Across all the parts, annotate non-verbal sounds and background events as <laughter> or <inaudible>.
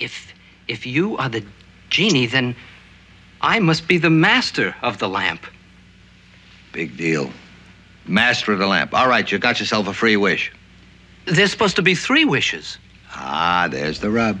If if you are the genie, then I must be the master of the lamp. Big deal. Master of the lamp. All right, you got yourself a free wish. There's supposed to be three wishes. Ah, there's the rub.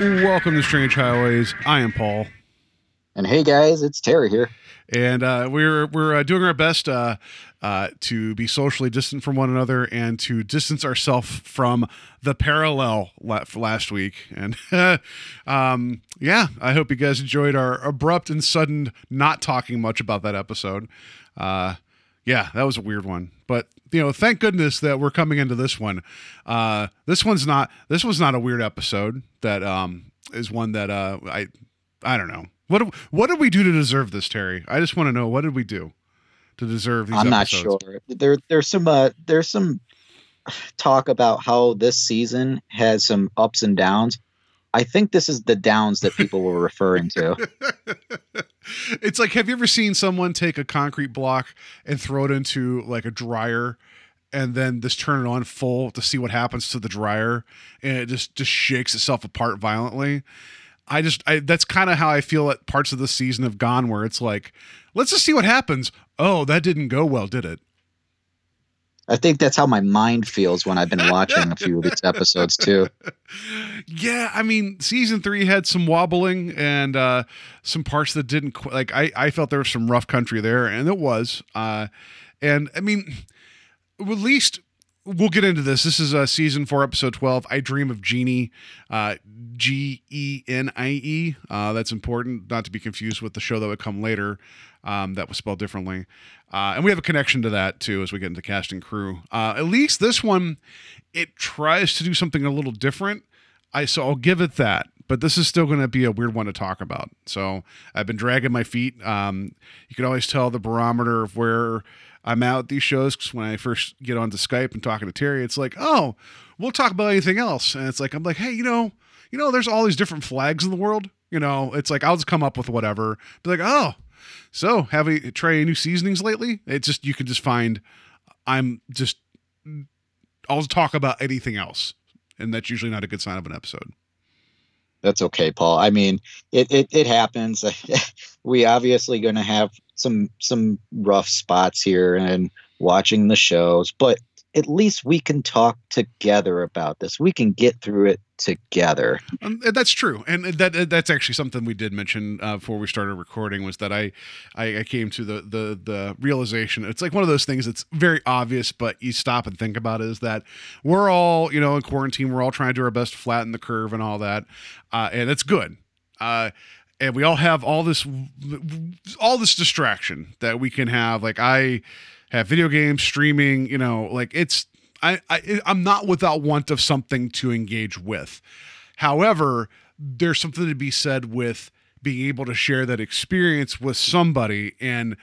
Welcome to Strange Highways. I am Paul, And hey guys, it's Terry here. and uh, we're we're uh, doing our best uh, uh, to be socially distant from one another and to distance ourselves from the parallel la- last week. And <laughs> um, yeah, I hope you guys enjoyed our abrupt and sudden not talking much about that episode. Uh, yeah, that was a weird one, but you know, thank goodness that we're coming into this one. Uh, this one's not. This was not a weird episode. That um is one that uh I I don't know what do- what did we do to deserve this, Terry? I just want to know what did we do to deserve these. I'm not sure. There there's some uh, there's some talk about how this season has some ups and downs. I think this is the downs that people were referring to. <laughs> it's like have you ever seen someone take a concrete block and throw it into like a dryer and then just turn it on full to see what happens to the dryer? And it just just shakes itself apart violently. I just I, that's kind of how i feel at parts of the season have gone where it's like let's just see what happens. Oh that didn't go well did it I think that's how my mind feels when I've been watching a few of these episodes too. <laughs> yeah i mean season three had some wobbling and uh some parts that didn't qu- like i i felt there was some rough country there and it was uh and i mean at least we'll get into this. This is uh season four episode 12 i dream of genie uh g-e-n-i-e uh that's important not to be confused with the show that would come later um that was spelled differently. Uh and we have a connection to that too as we get into cast and crew. Uh at least this one it tries to do something a little different. I so I'll give it that, but this is still going to be a weird one to talk about. So I've been dragging my feet. Um, you can always tell the barometer of where I'm out these shows 'cause when I first get onto Skype and talking to Terry, it's like, oh, we'll talk about anything else, and it's like I'm like, hey, you know, you know, there's all these different flags in the world. You know, it's like I'll just come up with whatever. Be like, oh, so have we tried any new seasonings lately? It's just you can just find. I'm just. I'll talk about anything else and that's usually not a good sign of an episode. That's okay, Paul. I mean, it it, it happens. <laughs> we obviously going to have some some rough spots here and watching the shows, but at least we can talk together about this. We can get through it together. Um, that's true, and that that's actually something we did mention uh, before we started recording was that I, I I came to the the the realization. It's like one of those things that's very obvious, but you stop and think about it. Is that we're all you know in quarantine, we're all trying to do our best to flatten the curve and all that, uh, and it's good. Uh, and we all have all this all this distraction that we can have. Like I have video games, streaming. You know, like it's I, I I'm not without want of something to engage with. However, there's something to be said with being able to share that experience with somebody and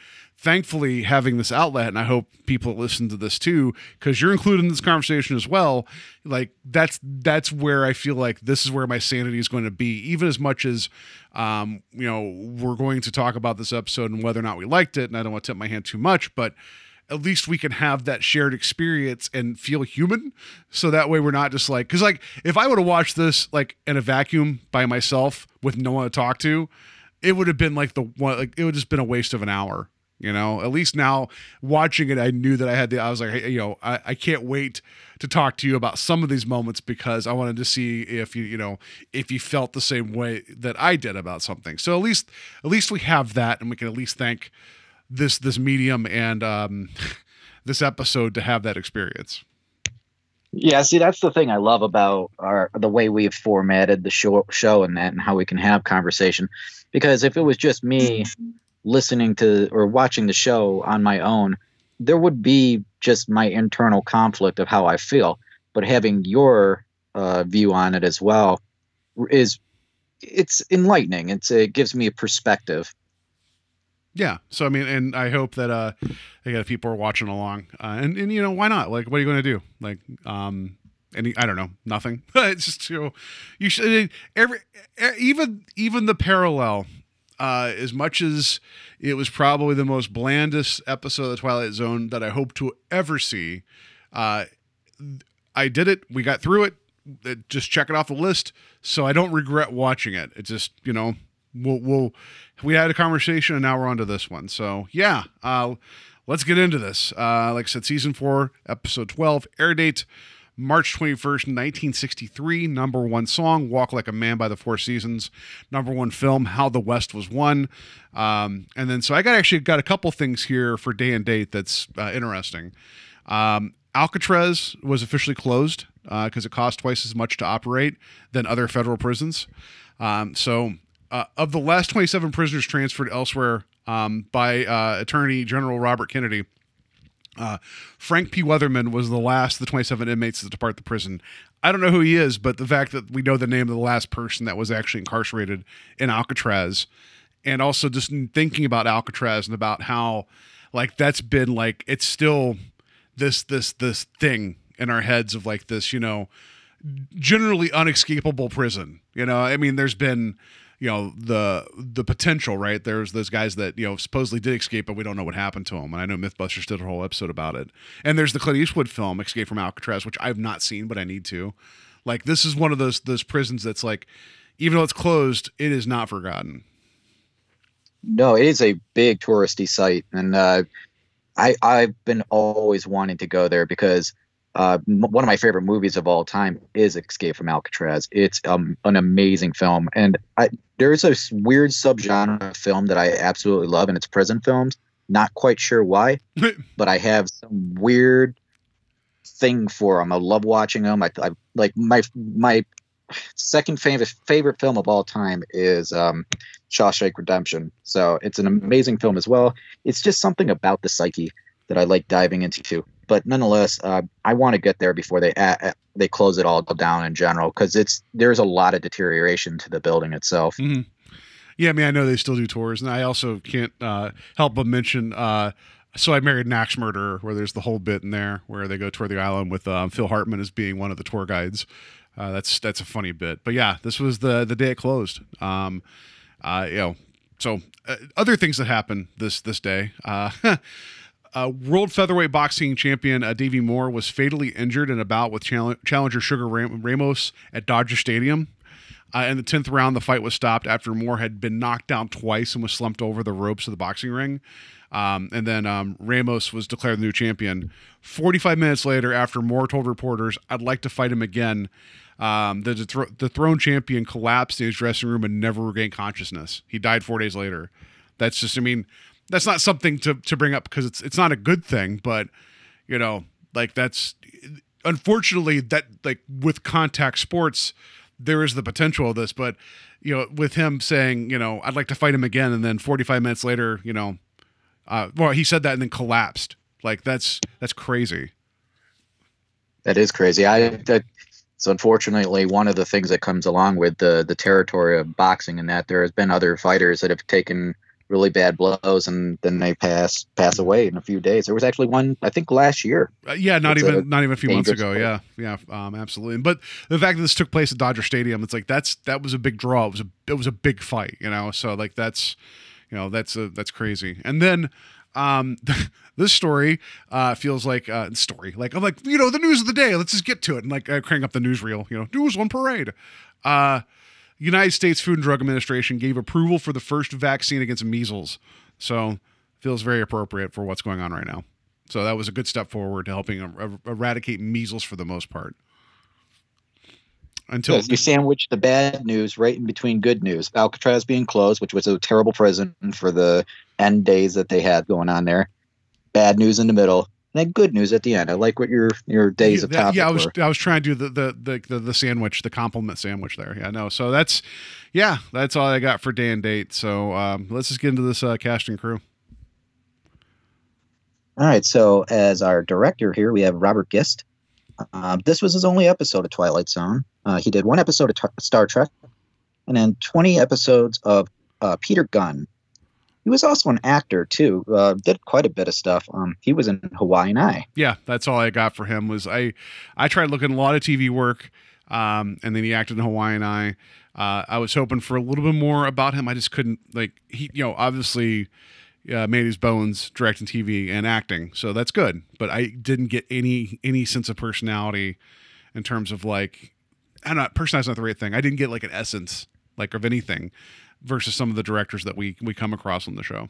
thankfully having this outlet and i hope people listen to this too because you're included in this conversation as well like that's that's where i feel like this is where my sanity is going to be even as much as um you know we're going to talk about this episode and whether or not we liked it and i don't want to tip my hand too much but at least we can have that shared experience and feel human. So that way we're not just like because like if i would have watched this like in a vacuum by myself with no one to talk to it would have been like the one like it would just been a waste of an hour You know, at least now watching it, I knew that I had the. I was like, hey, you know, I, I can't wait to talk to you about some of these moments because I wanted to see if you, you know, if you felt the same way that I did about something. So at least, at least we have that, and we can at least thank this this medium and um, <laughs> this episode to have that experience. Yeah, see, that's the thing I love about our the way we've formatted the show, show and that, and how we can have conversation. Because if it was just me <laughs> listening to or watching the show on my own, there would be just my internal conflict of how I feel. But having your uh, view on it as well is it's enlightening. It's it gives me a perspective. Yeah. So I mean, and I hope that uh, again, people are watching along, uh, and and you know, why not? Like, what are you going to do? Like, um, any I don't know, nothing. <laughs> it's just you know, you should every even even the parallel. Uh, as much as it was probably the most blandest episode of the Twilight Zone that I hope to ever see, uh, I did it. We got through it. Uh, Just check it off the list, so I don't regret watching it. It just you know we'll, we'll we had a conversation and now we're on to this one. So yeah, uh, let's get into this. Uh, like I said, season four, episode twelve, air date March twenty first, nineteen sixty three. Number one song, "Walk Like a Man" by the Four Seasons. Number one film, "How the West Was Won." Um, and then so I got actually got a couple things here for day and date that's uh, interesting. Um, Alcatraz was officially closed because it cost twice as much to operate than other federal prisons. Um, so, uh, of the last 27 prisoners transferred elsewhere um, by uh, Attorney General Robert Kennedy, uh, Frank P. Weatherman was the last of the 27 inmates to depart the prison. I don't know who he is, but the fact that we know the name of the last person that was actually incarcerated in Alcatraz, and also just thinking about Alcatraz and about how, like, that's been like it's still this this this thing in our heads of like this, you know, generally unescapable prison. You know, I mean, there's been, you know, the the potential, right? There's those guys that you know supposedly did escape, but we don't know what happened to them. And I know MythBusters did a whole episode about it. And there's the Clint Eastwood film Escape from Alcatraz, which I've not seen, but I need to. Like, this is one of those those prisons that's like, even though it's closed, it is not forgotten. No, it is a big touristy site, and uh, I I've been always wanting to go there because uh, m- one of my favorite movies of all time is Escape from Alcatraz. It's um, an amazing film, and I, there's a weird subgenre of film that I absolutely love, and it's prison films. Not quite sure why, <laughs> but I have some weird thing for them. I love watching them. I, I like my my second favorite favorite film of all time is um, Shawshank Redemption. So it's an amazing film as well. It's just something about the psyche that I like diving into. But nonetheless, uh, I want to get there before they uh, they close it all down in general because it's there's a lot of deterioration to the building itself. Mhm. Yeah, I mean, I know they still do tours, and I also can't uh, help but mention. Uh, so I married an axe murderer, where there's the whole bit in there where they go tour the island with um, Phil Hartman as being one of the tour guides. Uh, that's that's a funny bit, but yeah, this was the the day it closed. Um, uh, you know, so other things that happened this this day. <laughs> Uh, World Featherweight Boxing Champion uh, Davey Moore was fatally injured in a bout with chal- challenger Sugar Ram- Ramos at Dodger Stadium. Uh, in the 10th round, the fight was stopped after Moore had been knocked down twice and was slumped over the ropes of the boxing ring. Um, and then um, Ramos was declared the new champion. 45 minutes later, after Moore told reporters, I'd like to fight him again, um, the, the throne champion collapsed in his dressing room and never regained consciousness. He died four days later. That's just, I mean, that's not something to, to bring up because it's, it's not a good thing, but, you know, like that's unfortunately that, like with contact sports, there is the potential of this, but you know, with him saying, you know, I'd like to fight him again, and then 45 minutes later, you know, uh, well, he said that and then collapsed. Like that's that's crazy. That is crazy. I that it's unfortunately one of the things that comes along with the the territory of boxing, and that there has been other fighters that have taken really bad blows and then they pass pass away in a few days. There was actually one I think last year. Uh, yeah, not It's even not even a few months ago. Yeah, yeah, um, absolutely. But the fact that this took place at Dodger Stadium, it's like that's that was a big draw. It was a it was a big fight, you know. So like that's you know that's a, that's crazy. And then um <laughs> this story uh feels like uh story like i'm like you know the news of the day let's just get to it and like crank up the newsreel you know news on parade uh united states food and drug administration gave approval for the first vaccine against measles so feels very appropriate for what's going on right now. So that was a good step forward to helping er- er- eradicate measles for the most part. Until you sandwich the bad news right in between good news. Alcatraz being closed, which was a terrible prison for the end days that they had going on there. Bad news in the middle, then good news at the end. I like what your your days yeah, of topic yeah, I was were. I was trying to do the the, the the the sandwich, the compliment sandwich there. Yeah, no. So that's yeah, that's all I got for day and date. So um, let's just get into this uh, cast and crew. All right, so as our director here, we have Robert Gist. Um, this was his only episode of Twilight Zone. Uh, he did one episode of T- Star Trek, and then 20 episodes of uh, Peter Gunn. He was also an actor too. Uh, did quite a bit of stuff. Um, he was in Hawaiian Eye. Yeah, that's all I got for him. Was I I tried looking a lot of TV work, um, and then he acted in Hawaiian Eye. Uh, I was hoping for a little bit more about him. I just couldn't like he you know obviously uh, made his bones directing TV and acting, so that's good. But I didn't get any any sense of personality in terms of like I'm not personality's not the right thing. I didn't get like an essence like of anything versus some of the directors that we we come across on the show.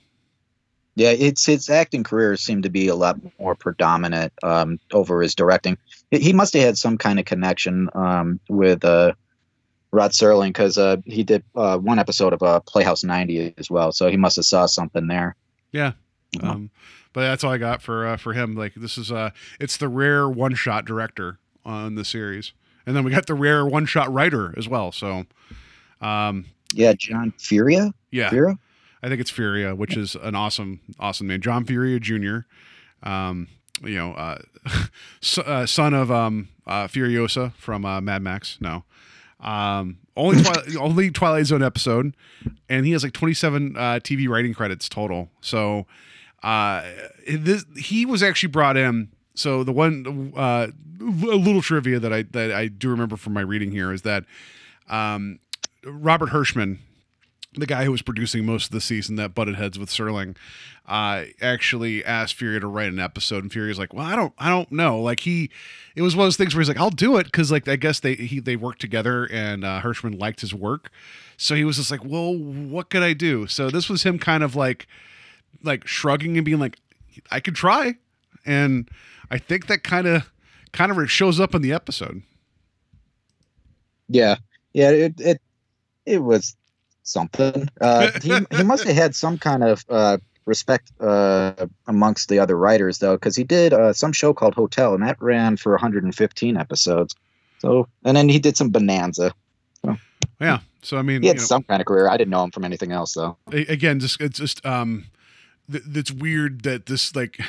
Yeah, it's his acting career seemed to be a lot more predominant um, over his directing. He- must have had some kind of connection um, with uh, Rod Serling because uh, he did uh, one episode of uh, Playhouse 90 as well. So he must have saw something there. Yeah. Mhm. Um, but that's all I got for uh, for him. Like this is uh it's the rare one shot director on the series, and then we got the rare one shot writer as well. So, um, Yeah, John Furia. yeah, Furia. I think it's Furia, which is an awesome awesome name. John Furia Jr. Um, you know, uh, <laughs> uh, son of um uh, Furiosa from uh, Mad Max. No. Um, only Twilight, <laughs> only Twilight Zone episode, and he has like 27 uh, TV writing credits total. So, uh, this he was actually brought in. So the one uh, a little trivia that I that I do remember from my reading here is that um, Robert Hirschman, the guy who was producing most of the season that butted heads with Serling, uh, actually asked Fury to write an episode, and Furia's like, "Well, I don't, I don't know." Like he, it was one of those things where he's like, "I'll do it," because like I guess they he they worked together, and uh, Hirschman liked his work, so he was just like, "Well, what could I do?" So this was him kind of like, like shrugging and being like, "I could try," and I think that kind of kind of shows up in the episode. Yeah, yeah. It it it was something. Uh, he he <laughs> must have had some kind of uh, respect uh, amongst the other writers though, because he did uh, some show called Hotel, and that ran for 115 episodes. So, and then he did some Bonanza. Yeah. So I mean, He had you know- some kind of career. I didn't know him from anything else though. again just it's just um th- it's weird that this like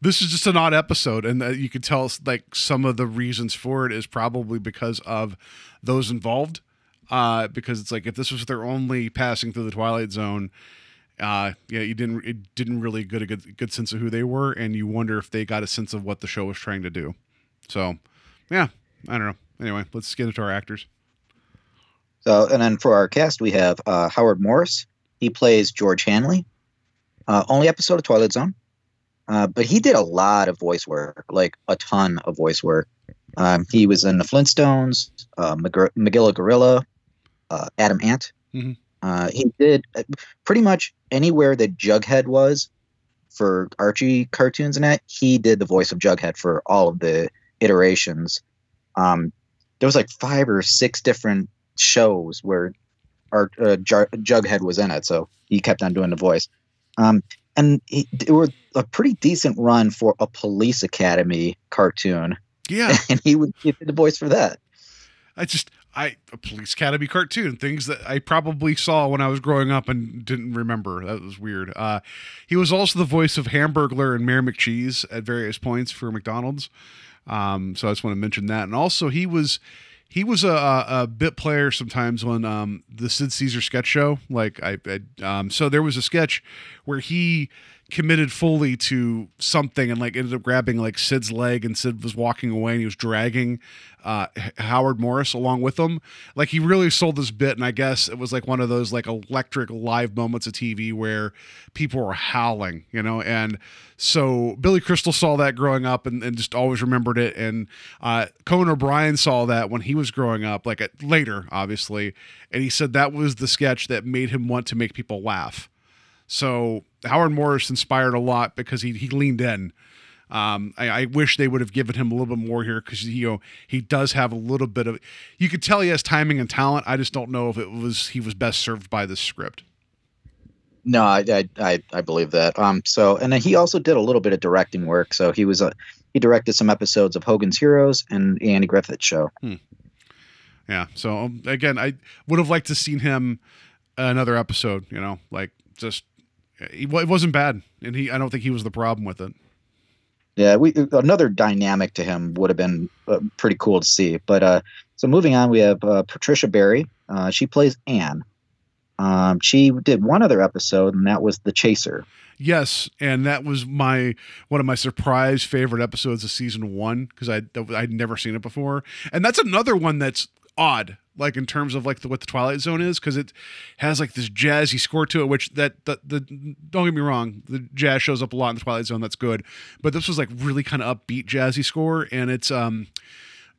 this is just an odd episode and that you could tell like some of the reasons for it is probably because of those involved uh because it's like if this was their only passing through the twilight zone uh yeah you didn't it didn't really get a good good sense of who they were and you wonder if they got a sense of what the show was trying to do so yeah i don't know anyway let's get into our actors So, and then for our cast, we have uh, Howard Morris. He plays George Hanley. Uh, only episode of Twilight Zone, uh, but he did a lot of voice work, like a ton of voice work. Um, he was in the Flintstones, uh, Magilla Gorilla, uh, Atom Ant. Mhm. Uh, he did uh, pretty much anywhere that Jughead was for Archie cartoons and that. He did the voice of Jughead for all of the iterations. Um, there was like five or six different shows where our uh, Jughead was in it, so he kept on doing the voice. Um, and he, it was a pretty decent run for a Police Academy cartoon, yeah <laughs> and he would he did the voice for that. I just I a Police Academy cartoon things that I probably saw when I was growing up and didn't remember. That was weird. Uh, he was also the voice of Hamburglar and Mayor McCheese at various points for McDonald's. Um, so I just want to mention that. And also he was he was a, a, bit player sometimes on um, the Sid Caesar sketch show. Like I, I um, so there was a sketch where he committed fully to something and like ended up grabbing like Sid's leg and Sid was walking away and he was dragging uh, Howard Morris along with him. Like he really sold this bit and I guess it was like one of those like electric live moments of TV where people were howling, you know, and so Billy Crystal saw that growing up and, and just always remembered it. And uh, Conan O'Brien saw that when he was growing up, like at, later, obviously, and he said that was the sketch that made him want to make people laugh. So Howard Morris inspired a lot because he he leaned in. Um, I, I wish they would have given him a little bit more here because you know he does have a little bit of. You could tell he has timing and talent. I just don't know if it was he was best served by the script. No, I, I I I believe that. Um, so and then he also did a little bit of directing work. So he was a he directed some episodes of Hogan's Heroes and Andy Griffith Show. Yeah. So um, again, I would have liked to seen him another episode. You know, like just it wasn't bad, and he I don't think he was the problem with it. Yeah, we another dynamic to him would have been uh, pretty cool to see. But uh, so moving on, we have uh, Patricia Barry. Uh, she plays Anne. Um, she did one other episode, and that was The Chaser. Yes, and that was my one of my surprise favorite episodes of season one because I I'd never seen it before, and that's another one that's odd, like in terms of like the, what the Twilight Zone is, because it has like this jazzy score to it. Which that the, the don't get me wrong, the jazz shows up a lot in the Twilight Zone. That's good, but this was like really kind of upbeat jazzy score, and it's um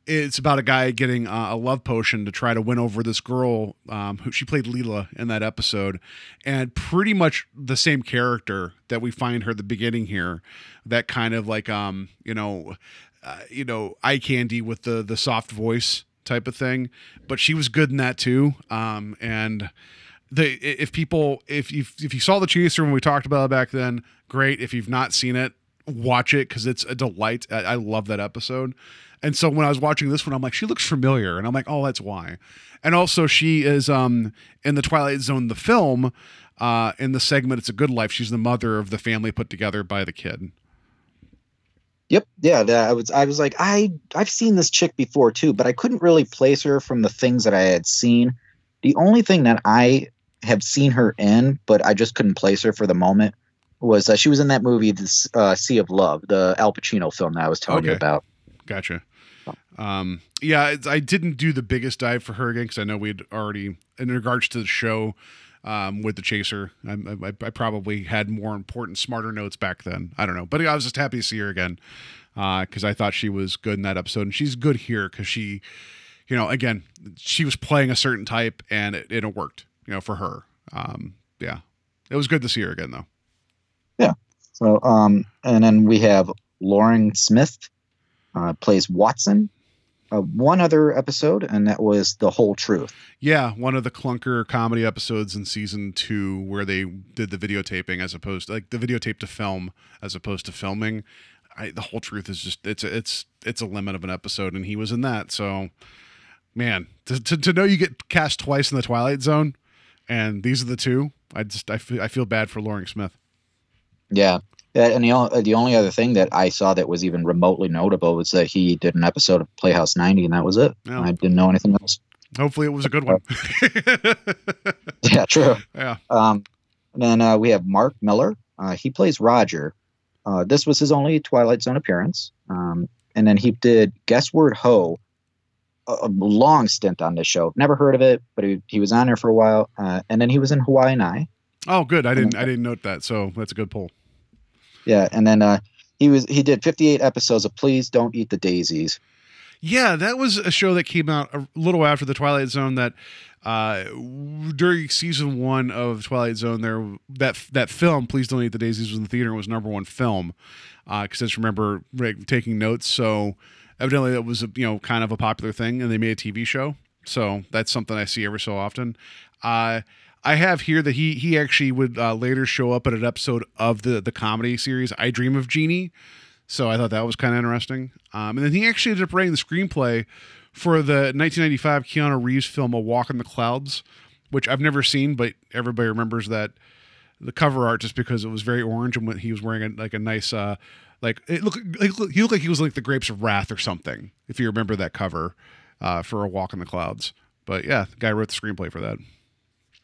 it's about a guy getting uh, a love potion to try to win over this girl um, who she played Leela in that episode, and pretty much the same character that we find her at the beginning here. That kind of like um you know, uh, you know eye candy with the the soft voice type of thing, but she was good in that too. Um and the if people if you if you saw the chaser when we talked about it back then, great. If you've not seen it, watch it because it's a delight. I, I love that episode. And so when I was watching this one, I'm like, she looks familiar, and I'm like, oh, that's why. And also, she is um in the Twilight Zone, the film, uh, in the segment "It's a Good Life." She's the mother of the family put together by the kid. Yep. Yeah. that- I was. I was like, I I've seen this chick before too, but I couldn't really place her from the things that I had seen. The only thing that I have seen her in, but I just couldn't place her for the moment, was uh, she was in that movie, the uh, Sea of Love, the Al Pacino film that I was telling you about. Gotcha. Um, yeah, it's, I didn't do the biggest dive for her again because I know we'd already, in regards to the show um, with the Chaser, I, I, I probably had more important, smarter notes back then. I don't know, but I was just happy to see her again because I thought she was good in that episode, and she's good here because she, you know, again, she was playing a certain type, and it, it worked, you know, for her. Um, yeah, it was good to see her again though. Yeah. So, um, and then we have Loring Smith uh, plays Watson. Uh, one other episode, and that was the whole truth. Yeah, one of the clunker comedy episodes in season two where they did the videotaping as opposed to like the videotape to film as opposed to filming. I, the whole truth is just it's a, it's it's a limit of an episode, and he was in that. So, man, to, to, to know you get cast twice in the Twilight Zone, and these are the two, I just I feel I feel bad for Loring Smith. Yeah. Yeah, and the, the only other thing that I saw that was even remotely notable was that he did an episode of Playhouse 90, and that was it. Yeah. I didn't know anything else. Hopefully, it was a good one. <laughs> Yeah, true. yeah, Um, and then uh, we have Mark Miller. Uh, he plays Roger. Uh, this was his only Twilight Zone appearance. Um, and then he did Guestward Ho, a, a long stint on this show. Never heard of it, but he, he was on there for a while. Uh, and then he was in Hawaiian Eye. Oh, good. I didn't I didn't note that, so that's a good pull. Yeah, and then uh, he was he did 58 episodes of Please Don't Eat the Daisies. Yeah, that was a show that came out a little after the Twilight Zone. That uh, during season one of Twilight Zone, there that that film, "Please Don't Eat the Daisies," was in the theater and was number one film. Because I just remember like, taking notes. So evidently, that was a, you know kind of a popular thing, and they made a TV show. So that's something I see every so often. Uh, I have here that he he actually would uh, later show up at an episode of the the comedy series "I Dream of Jeannie." So I thought that was kind of interesting. Um, and then he actually ended up writing the screenplay for the 1995 Keanu Reeves film A Walk in the Clouds, which I've never seen, but everybody remembers that the cover art just because it was very orange and he was wearing a, like a nice uh like it looked looked he looked like he was like the grapes of wrath or something if you remember that cover uh, for A Walk in the Clouds. But yeah, the guy wrote the screenplay for that.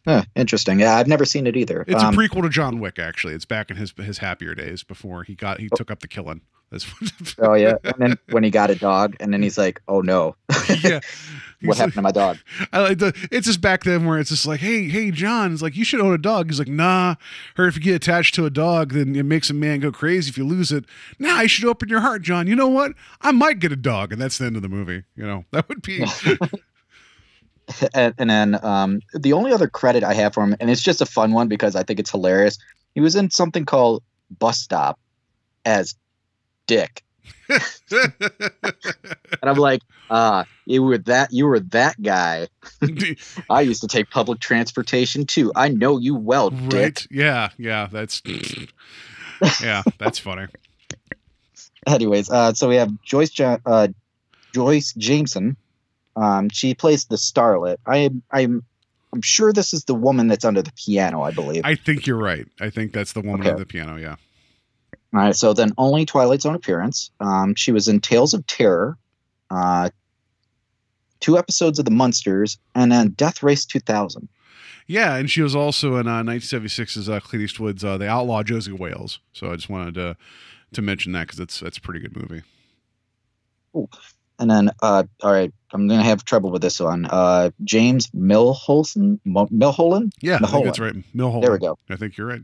Huh, interesting. Yeah, I've never seen it either. It's Um, a prequel to John Wick actually. It's back in his his happier days before he got he took up the killing. <laughs> Oh yeah, and then when he got a dog, and then he's like, "Oh no, <laughs> yeah. <laughs> what happened to my dog?" I like the. It's just back then where it's just like, hey, hey, John. It's like you should own a dog. He's like, nah. Or if you get attached to a dog, then it makes a man go crazy. If you lose it, nah. I should open your heart, John. You know what? I might get a dog, and that's the end of the movie. You know, that would be. And, and then um, the only other credit I have for him, and it's just a fun one because I think it's hilarious. he was in something called Bus Stop as Dick. <laughs> And I'm like, uh, you were that you were that guy. <laughs> I used to take public transportation too. I know you well, Dick. Yeah, yeah. That's yeah, that's funny. <laughs> Anyways, uh, so we have Joyce jo- uh, Joyce Jameson. Um, she plays the starlet. I I'm I'm sure this is the woman that's under the piano. I believe. I think you're right. I think that's the woman Okay. on the piano. Yeah. All right. So then, only Twilight Zone appearance. Um, she was in Tales of Terror, uh, two episodes of The Munsters, and then Death Race 2000. Yeah, and she was also in uh, 1976's uh, Clint Eastwood's uh, The Outlaw Josey Wales. So I just wanted to to mention that because it's that's a pretty good movie. And then, uh, all right, I'm gonna have trouble with this one. Uh, James Milholson, Milholland. Yeah, I think that's right. Milholland. There we go. I think you're right.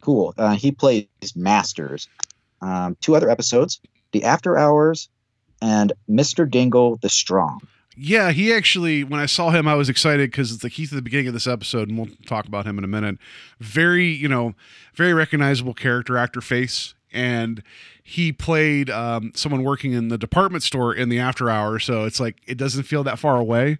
Cool. Uh, he plays Masters. Um, two other episodes: The After Hours and Mr. Dingle the Strong. Yeah, he actually, when I saw him, I was excited because it's like he's at the beginning of this episode, and we'll talk about him in a minute. Very, you know, very recognizable character actor face. And he played um, someone working in the department store in the after hour. So it's like, it doesn't feel that far away.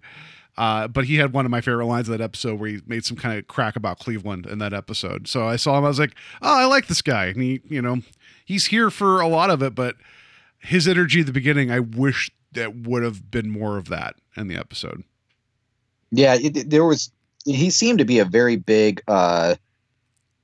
Uh, but he had one of my favorite lines of that episode where he made some kind of crack about Cleveland in that episode. So I saw him, I was like, oh, I like this guy. And he, you know, he's here for a lot of it, but his energy at the beginning, I wish that would have been more of that in the episode. Yeah, it, there was. He seemed to be a very big, uh,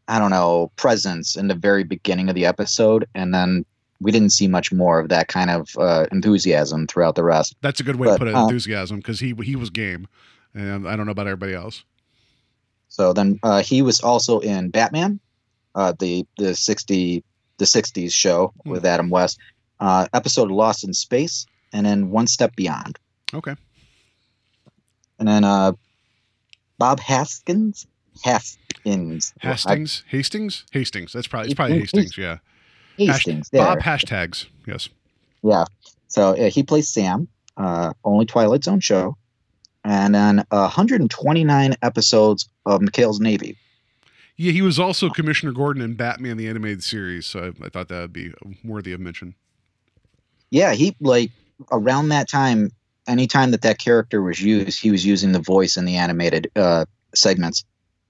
I don't know, presence in the very beginning of the episode, and then we didn't see much more of that kind of uh, enthusiasm throughout the rest. That's a good way to put it. uh, enthusiasm, because he he was game, and I don't know about everybody else. So then uh, he was also in Batman, uh, the the sixty the '60s show Hmm. with Adam West, uh, episode Lost in Space, and then One Step Beyond, Okay, and then uh, Bob Haskins, Haskins, Hastings, Hastings, Hastings. That's probably it's probably Hastings. Yeah, I, Hastings. there. Bob hashtags. Yes. Yeah. So uh, he plays Sam, uh, only Twilight Zone show, and then uh, 129 episodes of McHale's Navy. Yeah, he was also Commissioner Gordon in Batman the animated series, so I, I thought that would be worthy of mention. Yeah, he like around that time, anytime that that character was used, he was using the voice in the animated uh, segments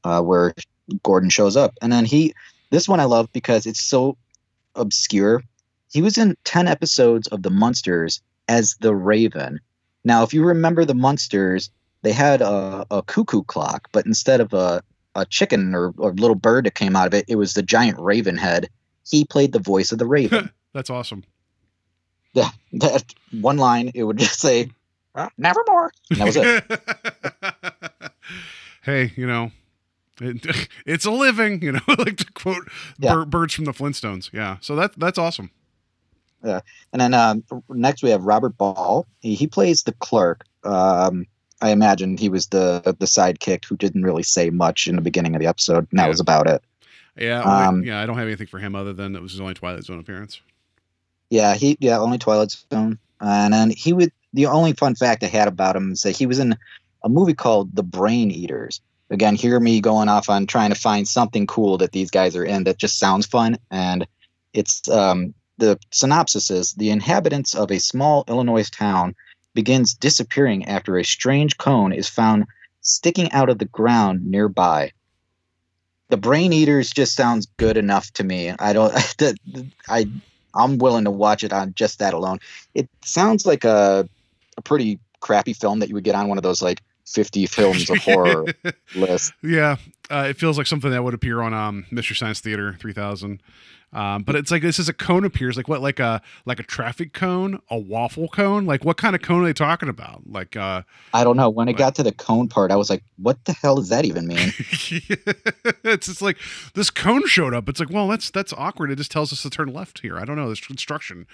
uh, where Gordon shows up, and then he. This one I love because it's so obscure. He was in 10 episodes of The Munsters as the Raven. Now, if you remember The Munsters, they had a, a cuckoo clock, but instead of a, a chicken or, or little bird that came out of it, it was the giant raven head. He played the voice of the <laughs> Raven. That's awesome. yeah, <laughs> that one line, it would just say, "Uh, nevermore. And that was it. <laughs> hey, you know, it, <laughs> it's a living. You know, <laughs> like to quote Yeah. bir- birds from the Flintstones. Yeah, so that that's awesome. Yeah. And then um, next we have Robert Ball. He, he plays the clerk. Um, I imagine he was the the sidekick who didn't really say much in the beginning of the episode, and that Yeah. was about it. Yeah, Um, yeah. I don't have anything for him other than it was his only Twilight Zone appearance. Yeah, he yeah only Twilight Zone, and then he would. The only fun fact I had about him is that he was in a movie called The Brain Eaters. Again, hear me going off on trying to find something cool that these guys are in that just sounds fun, and it's um, the synopsis is the inhabitants of a small Illinois town begins disappearing after a strange cone is found sticking out of the ground nearby. The Brain Eaters just sounds good enough to me. I don't. <laughs> I I'm willing to watch it on just that alone. It sounds like a a pretty crappy film that you would get on one of those like 50 films of horror <laughs> lists. Yeah, uh, it feels like something that would appear on um, Mystery Science Theater 3000. Um, but it's like this is a cone appears like what like a like a traffic cone, a waffle cone. Like what kind of cone are they talking about? Like uh, I don't know. When it got to the cone part, I was like, what the hell does that even mean? <laughs> it's just like this cone showed up. It's like well that's that's awkward. It just tells us to turn left here. I don't know this construction.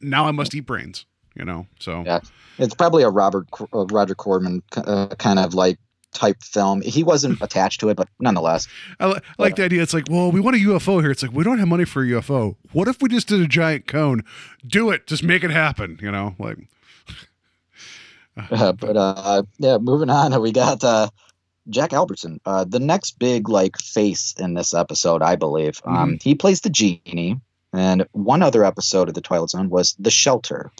Now I must eat brains. You know so Yeah. It's probably a Robert uh, Roger Corman uh, kind of like type film. He wasn't <laughs> attached to it, but nonetheless. I, li- I like the idea. It's like, well, we want a UFO here. It's like we don't have money for a UFO. What if we just did a giant cone? Do it. Just make it happen. You know, like Uh, but uh, yeah, moving on. We got uh, Jack Albertson, uh, the next big like face in this episode, I believe. Um, he plays the genie, and one other episode of the Twilight Zone was the Shelter.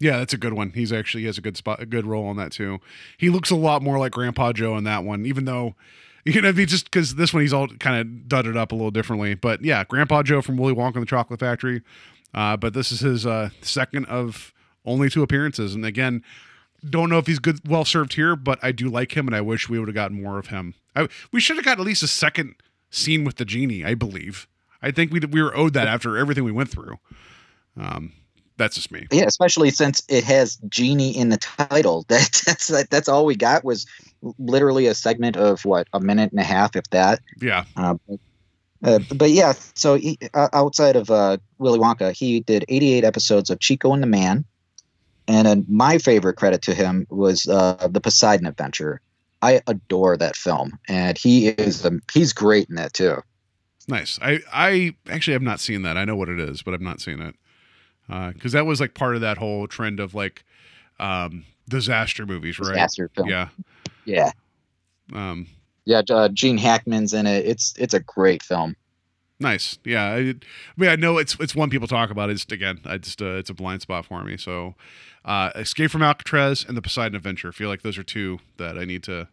Yeah, that's a good one. He's actually he has a good spot, a good role on that too. He looks a lot more like Grandpa Joe in that one, even though <laughs> you know, he just because this one he's all kind of dudded up a little differently. But yeah, Grandpa Joe from Willy Wonka and the Chocolate Factory. Uh, but this is his uh, second of only two appearances, and again, don't know if he's good, well served here, but I do like him, and I wish we would have gotten more of him. I, we should have got at least a second scene with the genie. I believe. I think we we were owed that after everything we went through. Um, that's just me. Yeah, especially since it has genie in the title. <laughs> That that's that's all we got was literally a segment of what a minute and a half, if that. Yeah. Uh, uh, but yeah, so he, uh, outside of uh, Willy Wonka, he did 88 episodes of Chico and the Man, and uh, my favorite credit to him was uh, the Poseidon Adventure. I adore that film, and he is um, he's great in that too. Nice. I I actually have not seen that. I know what it is, but I've not seen it because that was like part of that whole trend of like um, disaster movies, right? Disaster film. Yeah. Yeah, Um, yeah. Uh, Gene Hackman's in it. It's it's a great film. nice. Yeah. I, I mean, I know it's it's one people talk about. It's again, I just uh, it's a blind spot for me. So, uh, Escape from Alcatraz and the Poseidon Adventure. I feel like those are two that I need to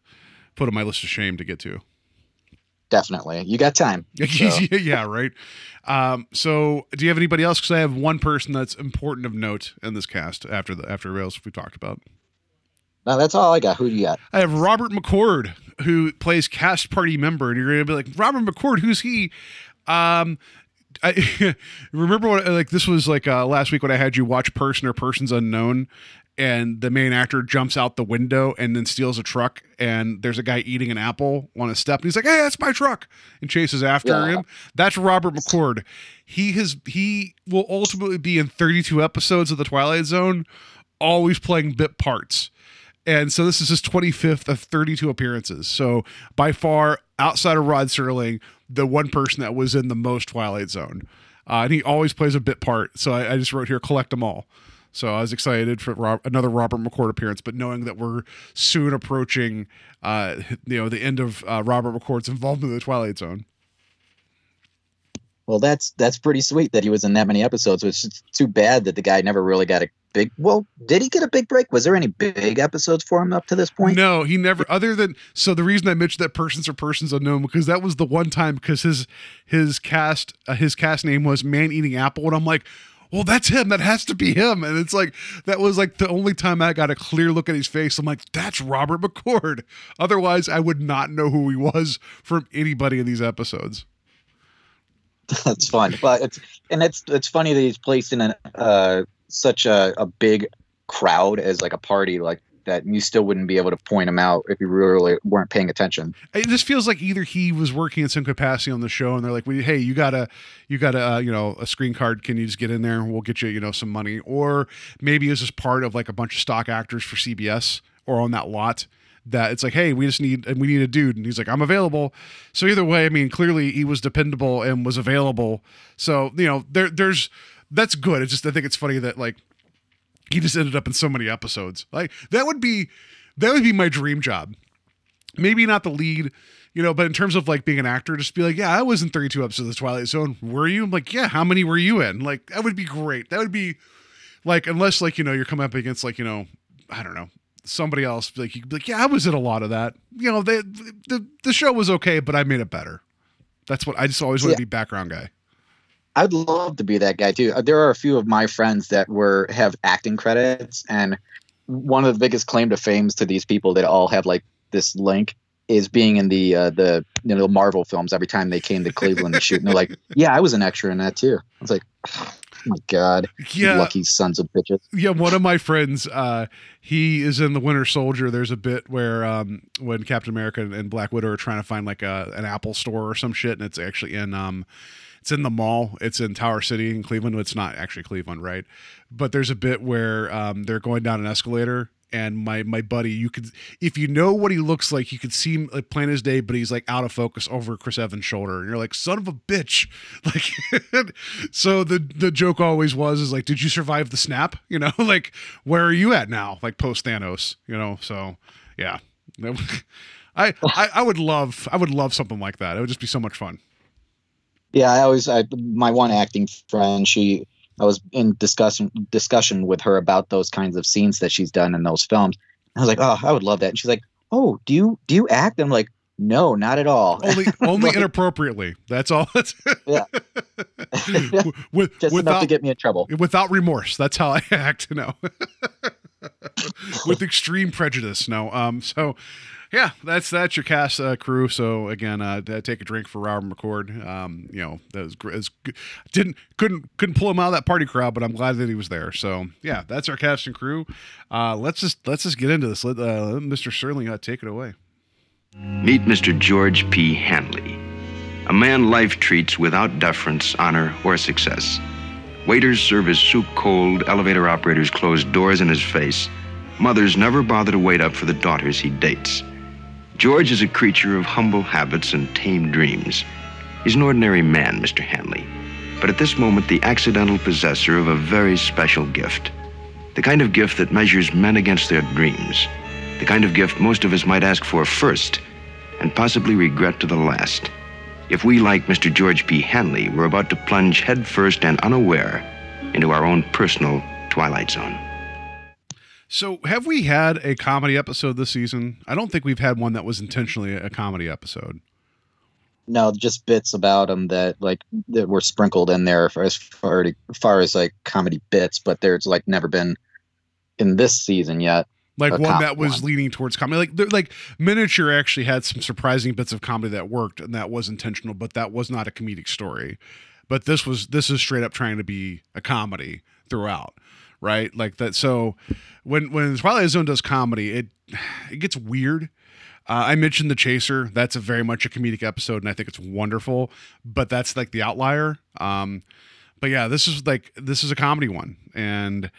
put on my list of shame to get to. Definitely, you got time. <laughs> So- yeah, right. Um, so, do you have anybody else? Because I have one person that's important of note in this cast after the after Rails we talked about. No, that's all I got. Who do you got? I have Robert McCord who plays cast party member, and you're gonna be like, Robert McCord, who's he? Um, I <laughs> remember when like this was like uh, last week when I had you watch Person or Persons Unknown, and the main actor jumps out the window and then steals a truck, and there's a guy eating an apple on a step, and he's like, "Hey, that's my truck," and chases after Yeah. him. That's Robert McCord. He has he will ultimately be in 32 episodes of the Twilight Zone, always playing bit parts. And so this is his 25th of 32 appearances. So by far, outside of Rod Serling, the one person that was in the most Twilight Zone. Uh, and he always plays a bit part. So I, I just wrote here, collect them all. So I was excited for Rob, another Robert McCord appearance, but knowing that we're soon approaching, uh, you know, the end of uh, Robert McCord's involvement in the Twilight Zone. Well, that's that's pretty sweet that he was in that many episodes. It's just too bad that the guy never really got a big. Well, did he get a big break? Was there any big episodes for him up to this point? No, he never. Other than so, the reason I mentioned that persons are persons unknown because that was the one time because his his cast uh, his cast name was Man Eating Apple, and I'm like, well, that's him. That has to be him. And it's like that was like the only time I got a clear look at his face. I'm like, that's Robert McCord. <laughs> Otherwise, I would not know who he was from anybody in these episodes. that's fun. But it's and it's it's funny that he's placed in a uh, such a, a big crowd as like a party like that. And you still wouldn't be able to point him out if you really weren't paying attention. just feels like either he was working in some capacity on the show and they're like well, hey you gotta you gotta uh, you know a screen card. Can you just get in there and we'll get you you know some money? Or maybe it's just part of like a bunch of stock actors for cbs or on that lot that it's like hey we just need and we need a dude. And he's like i'm available. So either way i mean clearly he was dependable and was available. So you know there there's that's good. It's just i think it's funny that like he just ended up in so many episodes like that would be that would be my dream job maybe not the lead, you know, but in terms of like being an actor, just be like, yeah, I was in 32 episodes of the Twilight Zone. Were you? I'm like, yeah, how many were you in? Like, that would be great. That would be like, unless like, you know, you're coming up against like, you know, I don't know, somebody else, like, you could be like, yeah, I was in a lot of that. You know, they, the, the show was okay, but I made it better. That's what I just always want to Yeah. be background guy. I'd love to be that guy too. Uh, There are a few of my friends that were have acting credits, and one of the biggest claim to fames to these people that all have like this link is being in the uh, the you know Marvel films. Every time they came to Cleveland to shoot, and they're like, <laughs> "Yeah, I was an extra in that too." I was like, "Oh my god, Yeah. lucky sons of bitches." yeah one of my friends uh he is in the winter soldier there's a bit where um when captain america and, and black widow are trying to find like a an apple store or some shit and it's actually in um it's in the mall it's in tower city in cleveland it's not actually cleveland right? But there's a bit where um they're going down an escalator and my my buddy you could if you know what he looks like you could see him like plan his day but he's like out of focus over chris evans shoulder. And you're like son of a bitch. <laughs> Like <laughs> so the the joke always was is like did you survive the snap? <laughs> You know like where are you at now? Like post thanos you know so yeah. I, I I would love I would love something like that. It would just be so much fun. Yeah, I always I my one acting friend, she I was in discussion discussion with her about those kinds of scenes that she's done in those films. I was like, "Oh, I would love that." And she's like, "Oh, do you do you act?" I'm like, "No, not at all." Only <laughs> only Like- inappropriately. That's all. <laughs> Yeah. <laughs> with Just enough without to get me in trouble. without remorse. That's how I act. No, with extreme prejudice. No. Um. So, yeah, that's that's your cast uh, crew. So again, uh, take a drink for Robert McCord. Um. You know, that was, was didn't couldn't couldn't pull him out of that party crowd, but I'm glad that he was there. So yeah, that's our cast and crew. Uh. Let's just let's just get into this. Let uh, Mr. Serling uh, take it away. Meet Mr. George P. Hanley, a man life treats without deference, honor, or success. Waiters serve his soup cold, elevator operators close doors in his face. Mothers never bother to wait up for the daughters he dates. George is a creature of humble habits and tame dreams. He's an ordinary man, Mr. Hanley, but at this moment, the accidental possessor of a very special gift. The kind of gift that measures men against their dreams. The kind of gift most of us might ask for first and possibly regret to the last. If we, like Mr. George P. Hanley, were about to plunge headfirst and unaware into our own personal Twilight Zone. So, have we had a comedy episode this season? I don't think we've had one that was intentionally a comedy episode. No, just bits about them that like that were sprinkled in there for as far as far as like comedy bits, but there's like never been in this season yet. Like one that was one. leaning towards comedy. Like, like miniature actually had some surprising bits of comedy that worked, and that was intentional, but that was not a comedic story. But this was this is straight up trying to be a comedy throughout, right? Like that. So when when Twilight Zone does comedy, it it gets weird. Uh, I mentioned the Chaser. That's a very much a comedic episode, and I think it's wonderful. But that's like the outlier. Um, but yeah, this is like this is a comedy one, and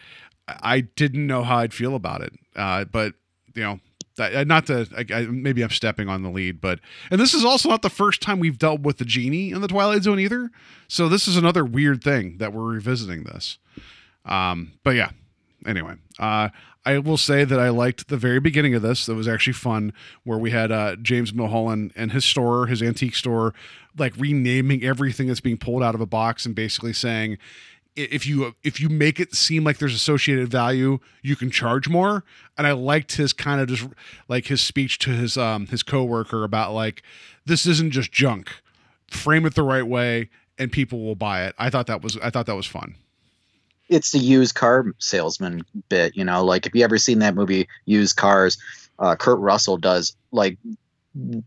I didn't know how I'd feel about it. Uh, but you know, that, not to I, I, maybe I'm stepping on the lead, but and this is also not the first time we've dealt with the genie in the Twilight Zone either. So this is another weird thing that we're revisiting this. Um, but yeah, anyway, uh, I will say that I liked the very beginning of this. That was actually fun, where we had uh, James Millhollin and his store, his antique store, like renaming everything that's being pulled out of a box and basically saying, if you if you make it seem like there's associated value, you can charge more. And I liked his kind of just like his speech to his um his coworker about like this isn't just junk. Frame it the right way, and people will buy it. I thought that was I thought that was fun. It's the used car salesman bit, you know. Like if you ever seen that movie Used Cars, uh, Kurt Russell does like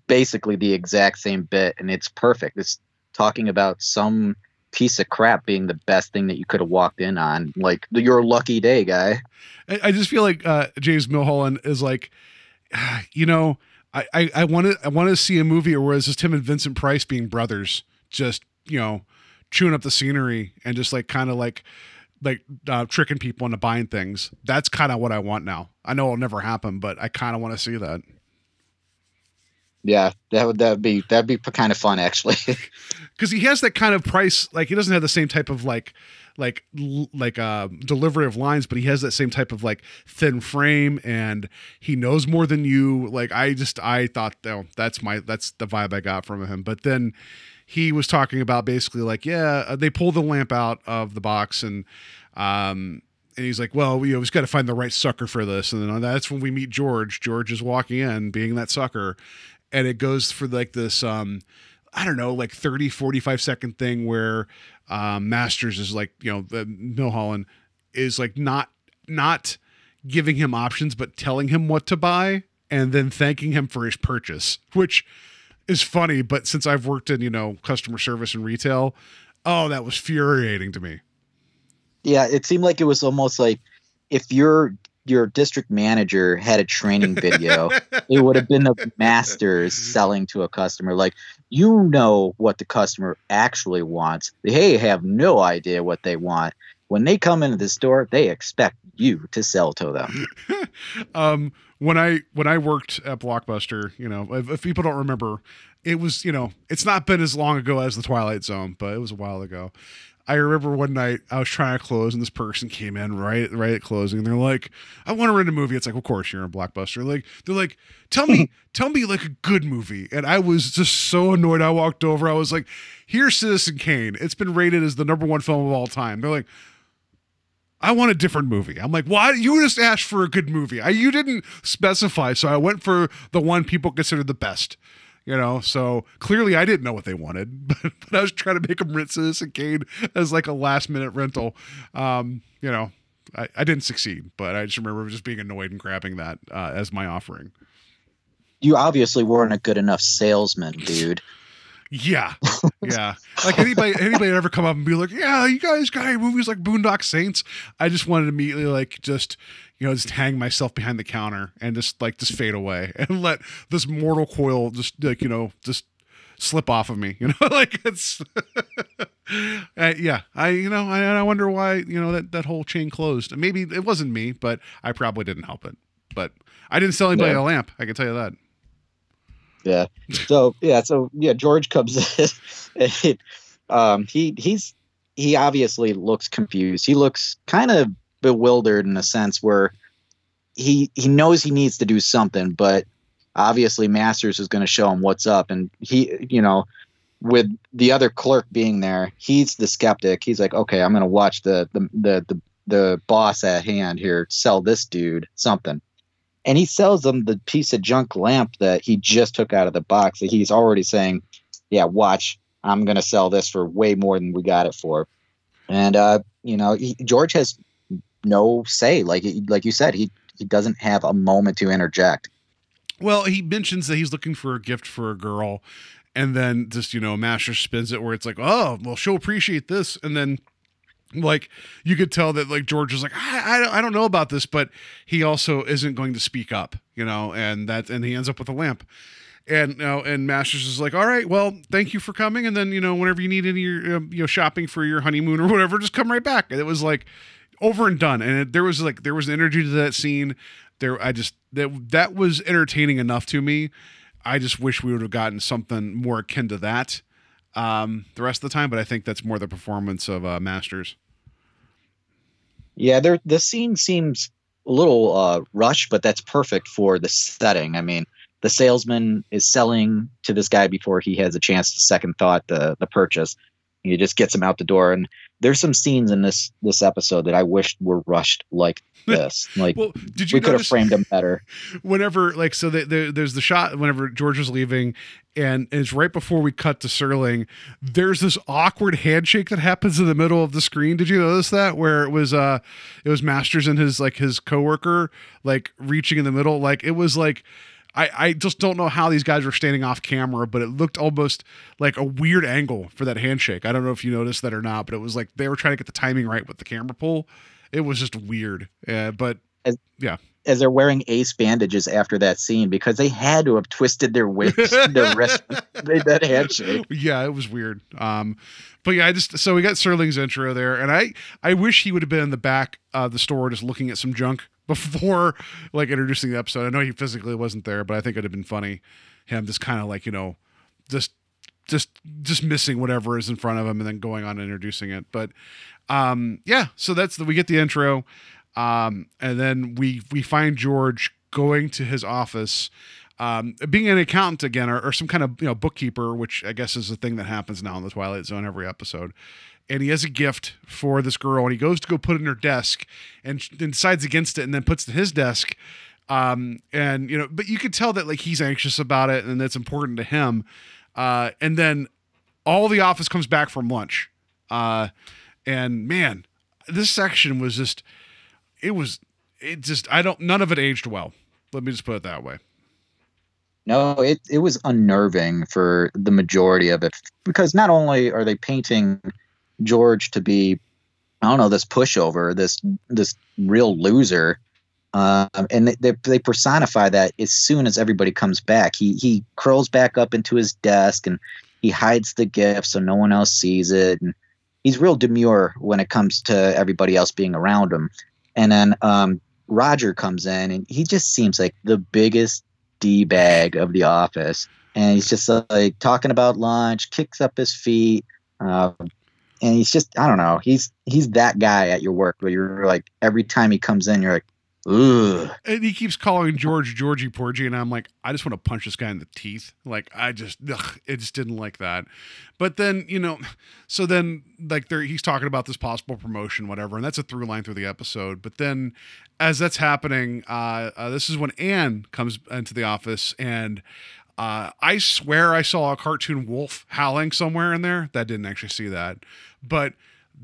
basically the exact same bit, and it's perfect. It's talking about some piece of crap being the best thing that you could have walked in on. Like your lucky day, guy. I, just feel like uh, James Millhollin is like, <sighs> you know, I, I want to I want to see a movie where it's just him and Vincent Price being brothers, just you know, chewing up the scenery and just like kind of like like uh, tricking people into buying things. That's kind of what I want now. I know it'll never happen, but I kind of want to see that. Yeah, that would that be that'd be kind of fun actually. <laughs> because he has that kind of price like he doesn't have the same type of like like like uh delivery of lines but he has that same type of like thin frame and he knows more than you like i just i thought oh, that's my that's the vibe i got from him but then he was talking about basically like yeah uh, they pulled the lamp out of the box and um and he's like well we you know, we've got to find the right sucker for this. And then that's when we meet george. George is walking in being that sucker. And it goes for like this um I don't know, like 30, 45 second thing where um, Masters is like, you know, the Millhollin is like not not giving him options, but telling him what to buy and then thanking him for his purchase, which is funny. But since I've worked in, you know, customer service and retail, oh, that was infuriating to me. yeah, it seemed like it was almost like if your your district manager had a training video, it would have been the masters <laughs> selling to a customer. Like, you know what the customer actually wants. They have no idea what they want. When they come into the store, they expect you to sell to them. <laughs> um, when I when I worked at Blockbuster, you know, if, if people don't remember, it was you know, it's not been as long ago as the Twilight Zone, but it was a while ago. I remember one night I was trying to close and this person came in right right at closing and they're like, I want to rent a movie. It's like, of course you're in Blockbuster. Like they're like, tell me, <laughs> tell me like a good movie. And I was just so annoyed. I walked over. I was like, here's Citizen Kane. It's been rated as the number one film of all time. They're like, I want a different movie. I'm like, why? You just asked for a good movie. I, you didn't specify, so I went for the one people consider the best. You know, so clearly I didn't know what they wanted, <laughs> but, but I was trying to make them rent Citizen Kane as like a last minute rental. Um, you know, I, I didn't succeed, but I just remember just being annoyed and grabbing that uh, as my offering. You obviously weren't a good enough salesman, dude. Yeah, yeah. Like anybody, anybody ever come up and be like, "Yeah, you guys got movies like Boondock Saints." I just wanted to immediately like just you know just hang myself behind the counter and just like just fade away <laughs> and let this mortal coil just like you know just slip off of me. <laughs> You know, like it's <laughs> uh, yeah. I you know I, I wonder why you know that that whole chain closed. Maybe it wasn't me, but I probably didn't help it. But I didn't sell anybody Yeah. a lamp. I can tell you that. Yeah. So yeah. So yeah, George comes in. <laughs> And, um, he he's he obviously looks confused. He looks kind of bewildered in a sense where he he knows he needs to do something, but obviously Masters is going to show him what's up, and he you know with the other clerk being there, he's the skeptic. He's like, okay, I'm going to watch the the the the the boss at hand here sell this dude something and he sells them the piece of junk lamp that he just took out of the box that he's already saying yeah watch i'm going to sell this for way more than we got it for. And uh you know he, george has no say. Like like you said he he doesn't have a moment to interject. Well, he mentions that he's looking for a gift for a girl, and then just you know, Master spins it where it's like, oh, well, she'll appreciate this, and then like you could tell that like George is like, I, I, don't- I don't know about this, but he also isn't going to speak up, you know, and that and he ends up with a lamp. And you know, and Masters is like, all right, well, thank you for coming, and then you know, whenever you need any your um, you know shopping for your honeymoon or whatever, just come right back. And it was like over and done, and it, there was like there was an energy to that scene. There, I just that that was entertaining enough to me. I just wish we would have gotten something more akin to that um, the rest of the time, but I think that's more the performance of uh, Masters. Yeah there the scene seems a little uh rushed but that's perfect for the setting. I mean the salesman is selling to this guy before he has a chance to second thought the the purchase he just gets him out the door and there's some scenes in this this episode that i wish were rushed like <laughs> this like Well, did you we could have framed them better <laughs> whenever like so the, the, there's the shot whenever George is leaving, and it's right before we cut to Serling. There's this awkward handshake that happens in the middle of the screen. Did you notice that where it was uh it was Masters and his like his coworker like reaching in the middle like it was like. I, I just don't know how these guys were standing off camera, but it looked almost like a weird angle for that handshake. I don't know if you noticed that or not, but it was like they were trying to get the timing right with the camera pull. It was just weird. Uh, but As- yeah, as they're wearing ace bandages after that scene because they had to have twisted their waist <laughs> wrist made that handshake yeah, it was weird. Um, but yeah, I just so we got Serling's intro there, and I I wish he would have been in the back of the store just looking at some junk before like introducing the episode. I know he physically wasn't there, but I think it'd have been funny him just kind of like you know just just just missing whatever is in front of him and then going on and introducing it. But um, yeah, so that's the we get the intro, um, and then we we find George going to his office um, being an accountant again or, or some kind of you know bookkeeper, which I guess is a thing that happens now in the Twilight Zone every episode. And he has a gift for this girl, and he goes to go put it in her desk, and, and decides against it, and then puts it in his desk. Um, and you know, but you could tell that like he's anxious about it, and it's important to him. Uh, and then all the office comes back from lunch, uh, and man, this section was just it was it just I don't none of it aged well. Let me just put it that way. No, it, it was unnerving for the majority of it because not only are they painting George to be, I don't know, this pushover, this this real loser, um, and they, they personify that as soon as everybody comes back. He he curls back up into his desk and he hides the gift so no one else sees it, and he's real demure when it comes to everybody else being around him. And then um, Roger comes in and he just seems like the biggest d bag of the office, and he's just uh, like talking about lunch, kicks up his feet, uh, and he's just I don't know. He's he's that guy at your work where you're like every time he comes in, you're like, ugh. And he keeps calling George Georgie Porgy, and I'm like, I just want to punch this guy in the teeth. Like, I just, ugh, it just didn't like that. But then, you know, so then like there, he's talking about this possible promotion, whatever, and that's a through line through the episode. But then, as that's happening, uh, uh this is when Anne comes into the office, and uh, I swear I saw a cartoon wolf howling somewhere in there. That didn't actually see that, but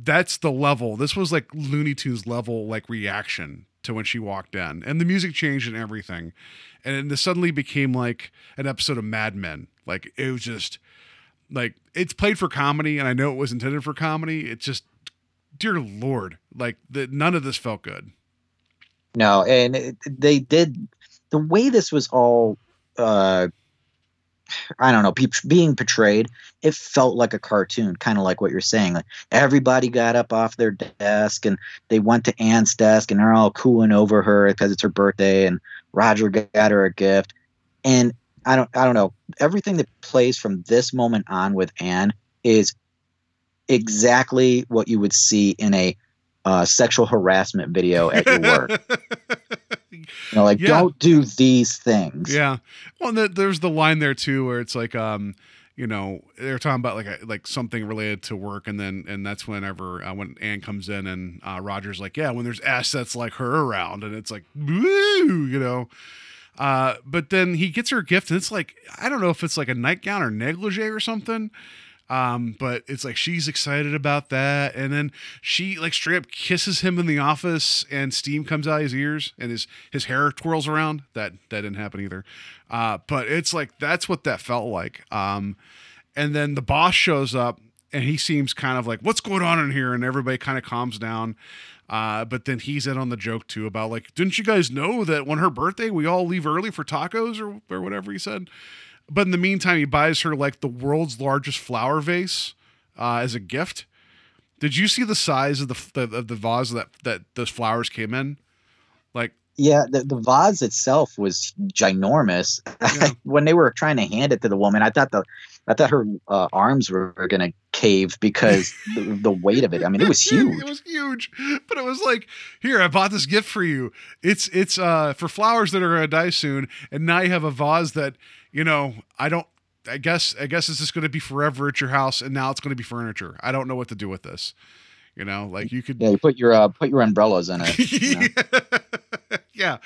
that's the level. This was like Looney Tunes level, like reaction to when she walked in, and the music changed and everything, and it suddenly became like an episode of Mad Men. Like it was just like it's played for comedy, and I know it was intended for comedy. It's just, dear lord, like that. None of this felt good. No, and it, they did the way this was all. uh I don't know, pe- being portrayed, it felt like a cartoon, kind of like what you're saying. Like everybody got up off their desk and they went to Anne's desk and they're all cooing over her because it's her birthday and Roger got her a gift. And I don't, I don't know. Everything that plays from this moment on with Anne is exactly what you would see in a uh, sexual harassment video at your work. <laughs> You know, like Yeah. don't do these things. Yeah. Well, the, there's the line there too where it's like, um, you know, they're talking about like a, like something related to work, and then and that's whenever uh, when Anne comes in and uh, Roger's like, yeah, when there's assets like her around, and it's like, woo, you know. Uh, but then he gets her a gift, and it's like I don't know if it's like a nightgown or negligee or something. Um, but it's like she's excited about that, and then she like straight up kisses him in the office, and steam comes out of his ears, and his his hair twirls around. That that didn't happen either. Uh, but it's like that's what that felt like. Um, and then the boss shows up, and he seems kind of like, "What's going on in here?" And everybody kind of calms down. Uh, but then he's in on the joke too about like, didn't you guys know that when her birthday we all leave early for tacos or or whatever he said? But in the meantime, he buys her like the world's largest flower vase uh, as a gift. Did you see the size of the the, of the vase that that those flowers came in? Like, Yeah, the, the vase itself was ginormous. Yeah. <laughs> when they were trying to hand it to the woman, I thought the I thought her uh, arms were, were gonna cave because <laughs> the, the weight of it. I mean, it was <laughs> huge. it was huge, but it was like, here, I bought this gift for you. It's it's uh for flowers that are gonna die soon, and now you have a vase that you know I don't. I guess I guess it's just going to be forever at your house, and now it's going to be furniture. I don't know what to do with this. You know, like you could Yeah, you put your uh, put your umbrellas in it. you know? <laughs> yeah,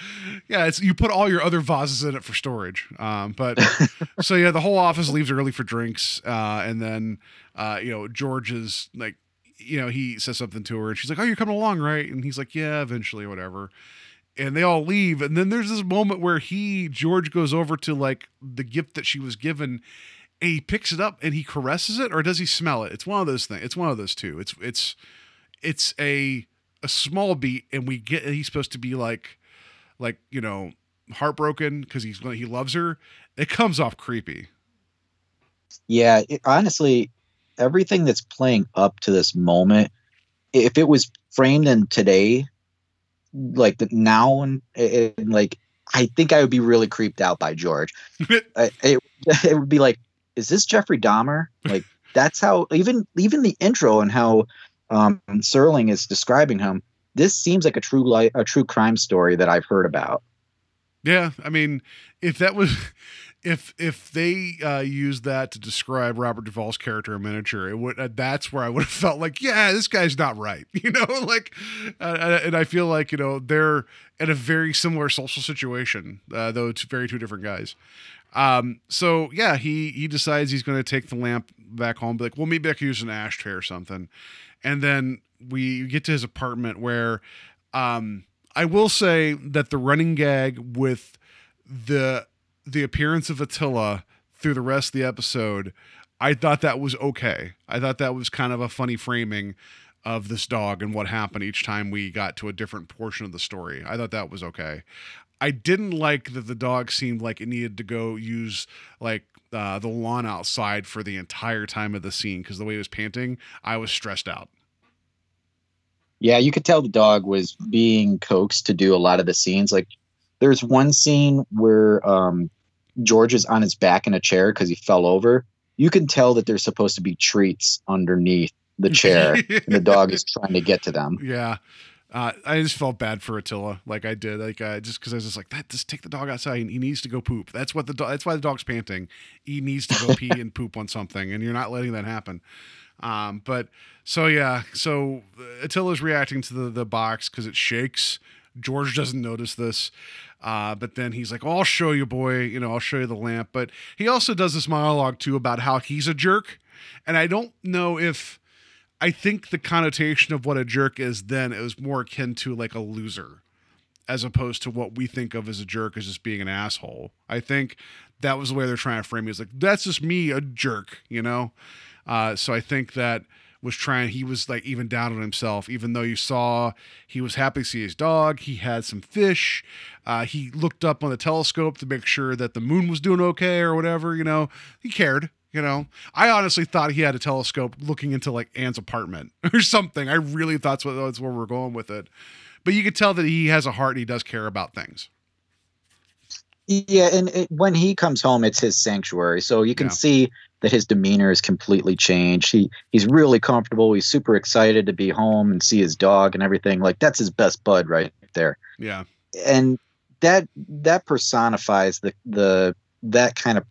yeah. It's you put all your other vases in it for storage. Um, but <laughs> so yeah, the whole office leaves early for drinks, uh, and then uh, you know George is like, you know, he says something to her, and she's like, "Oh, you're coming along, right?" And he's like, "Yeah, eventually, whatever." And they all leave, and then there's this moment where he George goes over to like the gift that she was given. And he picks it up and he caresses it, or does he smell it? It's one of those things. It's one of those two. It's it's it's a a small beat, and we get he's supposed to be like like you know heartbroken because he's he loves her. It comes off creepy. Yeah, it, honestly, everything that's playing up to this moment, if it was framed in today, like the now and, and like, I think I would be really creeped out by George. <laughs> I, it, <laughs> it would be like, is this Jeffrey Dahmer? Like <laughs> that's how even even the intro and how um, Serling is describing him. This seems like a true li- a true crime story that I've heard about. Yeah, I mean, if that was, <laughs> if if they uh, used that to describe Robert Duvall's character in miniature, it would. Uh, that's where I would have <laughs> felt like, yeah, this guy's not right, <laughs> you know, like, uh, and I feel like you know they're in a very similar social situation, uh, though it's very two different guys. Um, so yeah, he he decides he's going to take the lamp back home, be like, well, maybe I could use an ashtray or something, and then we get to his apartment where, um, I will say that the running gag with the the appearance of Attila through the rest of the episode, I thought that was okay. I thought that was kind of a funny framing of this dog and what happened each time we got to a different portion of the story. I thought that was okay. I didn't like that the dog seemed like it needed to go use like uh, the lawn outside for the entire time of the scene because the way it was panting, I was stressed out. Yeah, you could tell the dog was being coaxed to do a lot of the scenes. Like there's one scene where um, George is on his back in a chair because he fell over. You can tell that there's supposed to be treats underneath the chair, and the dog is trying to get to them. <laughs> Yeah. Uh, I just felt bad for Attila, like I did, like uh, just because I was just like, that. Just take the dog outside. And he needs to go poop. That's what the dog. That's why the dog's panting. He needs to go <laughs> pee and poop on something, and you're not letting that happen. Um, but so yeah, so Attila's reacting to the the box because it shakes. George doesn't notice this, uh, but then he's like, "I'll show you, boy. You know, I'll show you the lamp." But he also does this monologue too about how he's a jerk, and I don't know if I think the connotation of what a jerk is then it was more akin to like a loser as opposed to what we think of as a jerk as just being an asshole. I think that was the way they're trying to frame it. It's like, that's just me, a jerk, you know? Uh, so I think that was trying, he was like even down on himself, even though you saw he was happy to see his dog. He had some fish. Uh, he looked up on the telescope to make sure that the moon was doing okay or whatever, you know? He cared. You know, I honestly thought he had a telescope looking into like Anne's apartment <laughs> or something. I really thought that's, where we're going with it. But you could tell that he has a heart and he does care about things. Yeah, and it, when he comes home, it's his sanctuary. So you can Yeah. see that his demeanor is completely changed. He he's really comfortable. He's super excited to be home and see his dog and everything. Like that's his best bud right there. Yeah. and that that personifies the the that kind of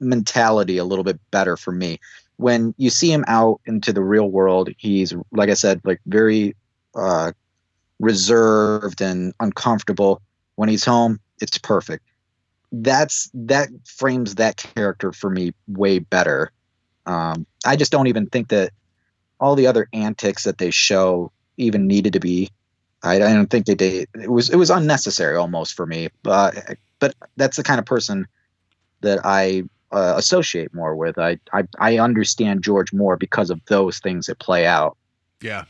mentality a little bit better for me when you see him out into the real world he's like i said like very uh reserved and uncomfortable when he's home it's perfect that's that frames that character for me way better um i just don't even think that all the other antics that they show even needed to be I, I don't think they did. It was it was unnecessary almost for me. But but that's the kind of person that I uh, associate more with. I, I I understand George more because of those things that play out. Yeah.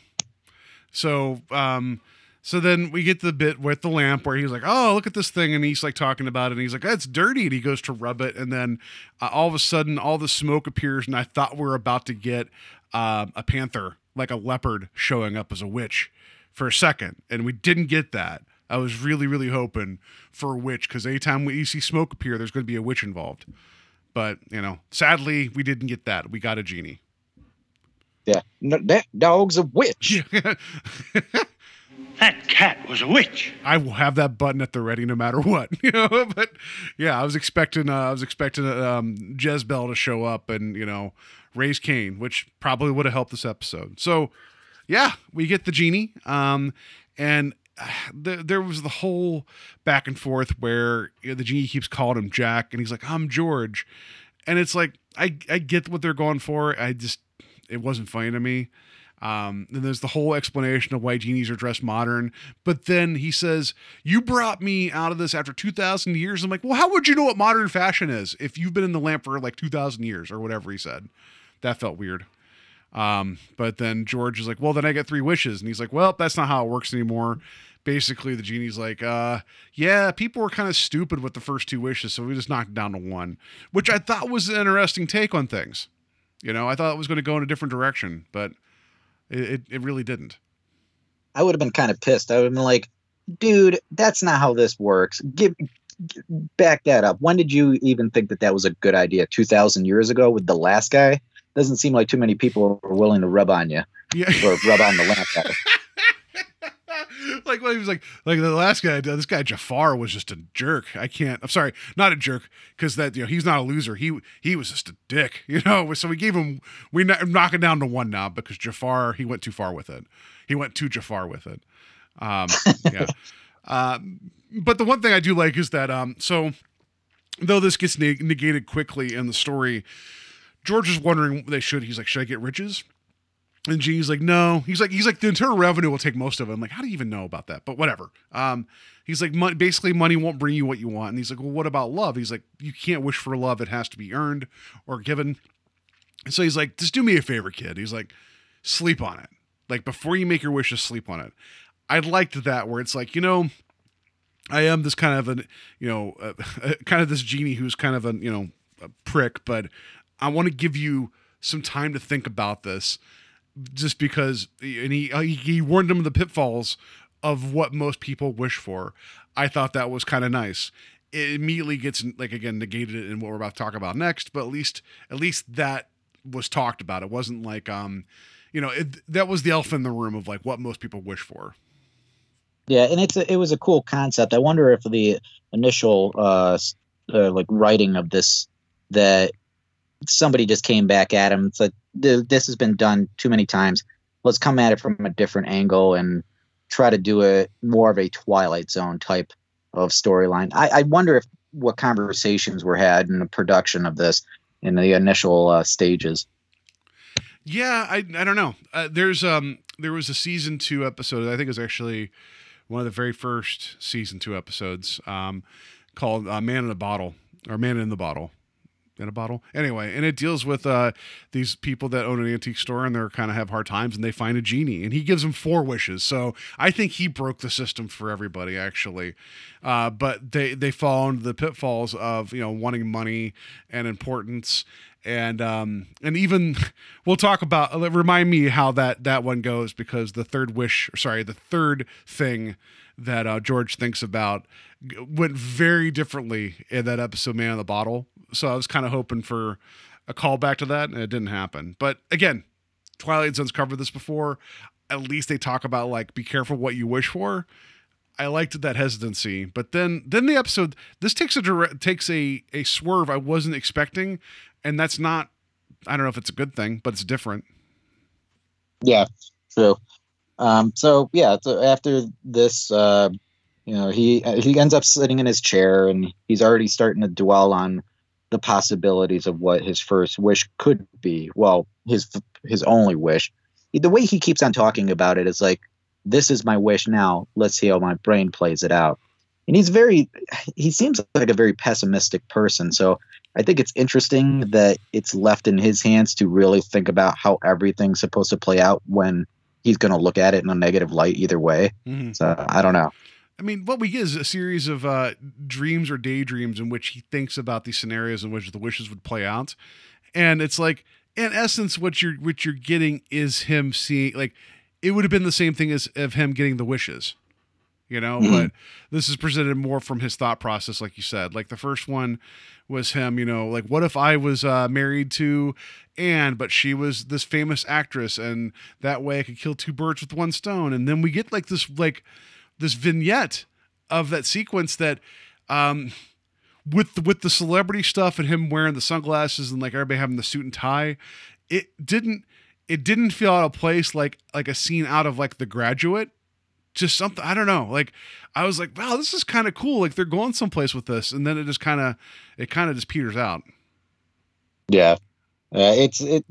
So, um, so then we get the bit with the lamp where he's like, "Oh, look at this thing," and he's like talking about it, and he's like, "That's dirty," and he goes to rub it, and then uh, all of a sudden, all the smoke appears, and I thought we are about to get um, a panther, like a leopard, showing up as a witch for a second, and we didn't get that. I was really, really hoping for a witch because anytime we, you see smoke appear, there's going to be a witch involved. But you know, sadly, we didn't get that. We got a genie. Yeah, no, that dog's a witch. <laughs> That cat was a witch. I will have that button at the ready no matter what, <laughs> you know. <laughs> But yeah, I was expecting, uh, I was expecting um, Jess-Belle to show up and you know raise Cain, which probably would have helped this episode. So yeah, we get the genie, um, and uh, the, there was the whole back and forth where you know, the genie keeps calling him Jack, and he's like, "I'm George," and it's like I I get what they're going for. I just it wasn't funny to me. Um, and there's the whole explanation of why genies are dressed modern. But then he says, You brought me out of this after 2,000 years. I'm like, Well, how would you know what modern fashion is if you've been in the lamp for like 2,000 years or whatever he said? That felt weird. Um, but then George is like, Well, then I get three wishes. And he's like, Well, that's not how it works anymore. Basically, the genie's like, uh, Yeah, people were kind of stupid with the first two wishes. So we just knocked down to one, which I thought was an interesting take on things. You know, I thought it was going to go in a different direction, but it, it, it really didn't. I would have been kind of pissed. I would have been like, dude, that's not how this works. Give, back that up. When did you even think that that was a good idea? 2,000 years ago with the last guy? Doesn't seem like too many people were willing to rub on you Yeah. or rub on the lamp. <laughs> <laughs> like when he was like like the last guy this guy Jafar was just a jerk. I can't I'm sorry, not a jerk cuz that you know he's not a loser. He he was just a dick, <laughs> you know. So we gave him we kn- knock it down to one now because Jafar he went too far with it. He went too Jafar with it. Um <laughs> yeah. um but the one thing I do like is that um so though this gets neg- negated quickly in the story George is wondering they should he's like should I get riches? And Genie's like, no. He's like, he's like, the internal revenue will take most of it. I'm like, how do you even know about that? But whatever. Um, he's like, mon- basically, money won't bring you what you want. And he's like, well, what about love? He's like, you can't wish for love. It has to be earned or given. And so he's like, just do me a favor, kid. He's like, sleep on it. Like before you make your wishes, sleep on it. I liked that where it's like, you know, I am this kind of an, you know, uh, <laughs> kind of this genie who's kind of a, you know, a prick, but I want to give you some time to think about this just because and he uh, he, warned them of the pitfalls of what most people wish for i thought that was kind of nice it immediately gets like again negated in what we're about to talk about next but at least at least that was talked about it wasn't like um you know, it, that was the elf in the room of like what most people wish for. Yeah, and it's a, it was a cool concept. I wonder if the initial uh, uh like writing of this that somebody just came back at him. It's like "Th- this has been done too many times. Let's come at it from a different angle and try to do a more of a Twilight Zone type of storyline. I, I wonder if what conversations were had in the production of this in the initial uh, stages. Yeah, I I don't know. Uh, there's um there was a season two episode. I think it was actually one of the very first season two episodes um, called uh, "Man in a Bottle" or "Man in the Bottle." In a bottle, anyway, and it deals with uh, these people that own an antique store and they're kind of have hard times, and they find a genie, and he gives them four wishes. So I think he broke the system for everybody, actually. Uh, but they they fall into the pitfalls of you know wanting money and importance, and um and even <laughs> we'll talk about uh, remind me how that that one goes because the third wish sorry the third thing that uh, george thinks about went very differently in that episode man in the bottle so i was kind of hoping for a callback to that and it didn't happen but again twilight zone's covered this before at least they talk about like be careful what you wish for I liked that hesitancy, but then then the episode this takes a direct, takes a a swerve I wasn't expecting, and that's not I don't know if it's a good thing, but it's different. Yeah, true. Um, so yeah, so after this, uh, you know, he he ends up sitting in his chair, and he's already starting to dwell on the possibilities of what his first wish could be. Well, his his only wish. The way he keeps on talking about it is like, "This is my wish now. Let's see how my brain plays it out." And he's very, he seems like a very pessimistic person. So I think it's interesting that it's left in his hands to really think about how everything's supposed to play out when he's going to look at it in a negative light either way. Mhm. So I don't know. I mean, what we get is a series of uh, dreams or daydreams in which he thinks about these scenarios in which the wishes would play out, and it's like, in essence, what you're what you're getting is him seeing like it would have been the same thing as of him getting the wishes, you know. Mhm. But this is presented more from his thought process, like you said. Like the first one was him, you know, like what if I was uh, married to Anne, but she was this famous actress, and that way I could kill two birds with one stone. And then we get like this like this vignette of that sequence that um with the, with the celebrity stuff and him wearing the sunglasses and like everybody having the suit and tie it didn't it didn't feel out of place like like a scene out of like the graduate. Just something i don't know like i was like wow this is kind of cool like they're going someplace with this and then it just kind of it kind of just peters out. Yeah, uh, it's it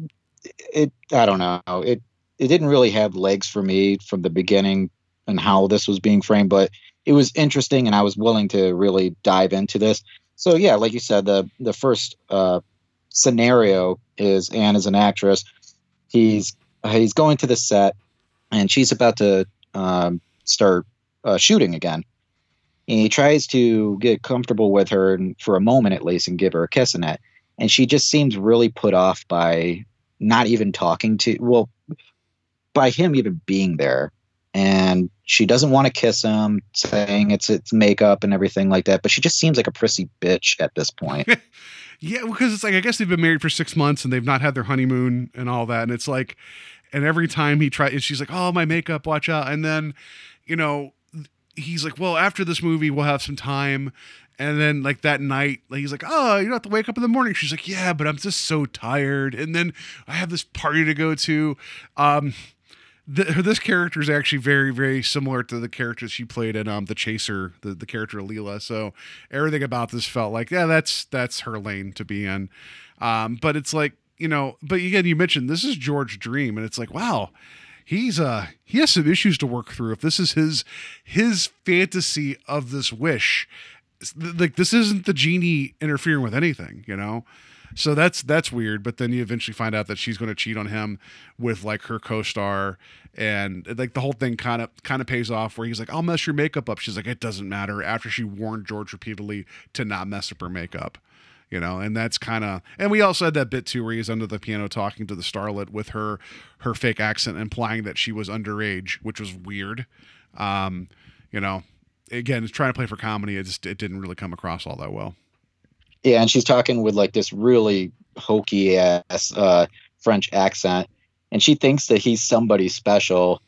it I don't know it it didn't really have legs for me from the beginning and how this was being framed, but it was interesting and I was willing to really dive into this. So yeah, like you said, the the first uh, scenario is Anne is an actress. He's he's going to the set and she's about to um, start uh, shooting again. And he tries to get comfortable with her and for a moment at least and give her a kiss in it and she just seems really put off by not even talking to well by him even being there and she doesn't want to kiss him saying it's it's makeup and everything like that but she just seems like a prissy bitch at this point <laughs> Yeah, because it's like I guess they've been married for six months and they've not had their honeymoon and all that, and it's like, and every time he tries, she's like, "Oh, my makeup, watch out!" And then, you know, he's like, "Well, after this movie, we'll have some time." And then, like that night, like, he's like, "Oh, you don't have to wake up in the morning." She's like, "Yeah, but I'm just so tired." And then I have this party to go to. Um, the, this character is actually very, very similar to the character she played in um, the Chaser, the, the character Leila. So everything about this felt like, yeah, that's that's her lane to be in. Um, but it's like, you know, but again, you mentioned this is George Dream, and it's like, wow, he's uh he has some issues to work through. If this is his his fantasy of this wish, like this isn't the genie interfering with anything, you know. So that's that's weird. But then you eventually find out that she's going to cheat on him with like her co-star, and like the whole thing kind of kind of pays off. Where he's like, "I'll mess your makeup up." She's like, "It doesn't matter." After she warned George repeatedly to not mess up her makeup, you know, and that's kind of. And we also had that bit too, where he's under the piano talking to the starlet with her her fake accent, implying that she was underage, which was weird. Um, you know, again, trying to play for comedy. It just it didn't really come across all that well. Yeah and she's talking with like this really hokey ass uh french accent and she thinks that he's somebody special.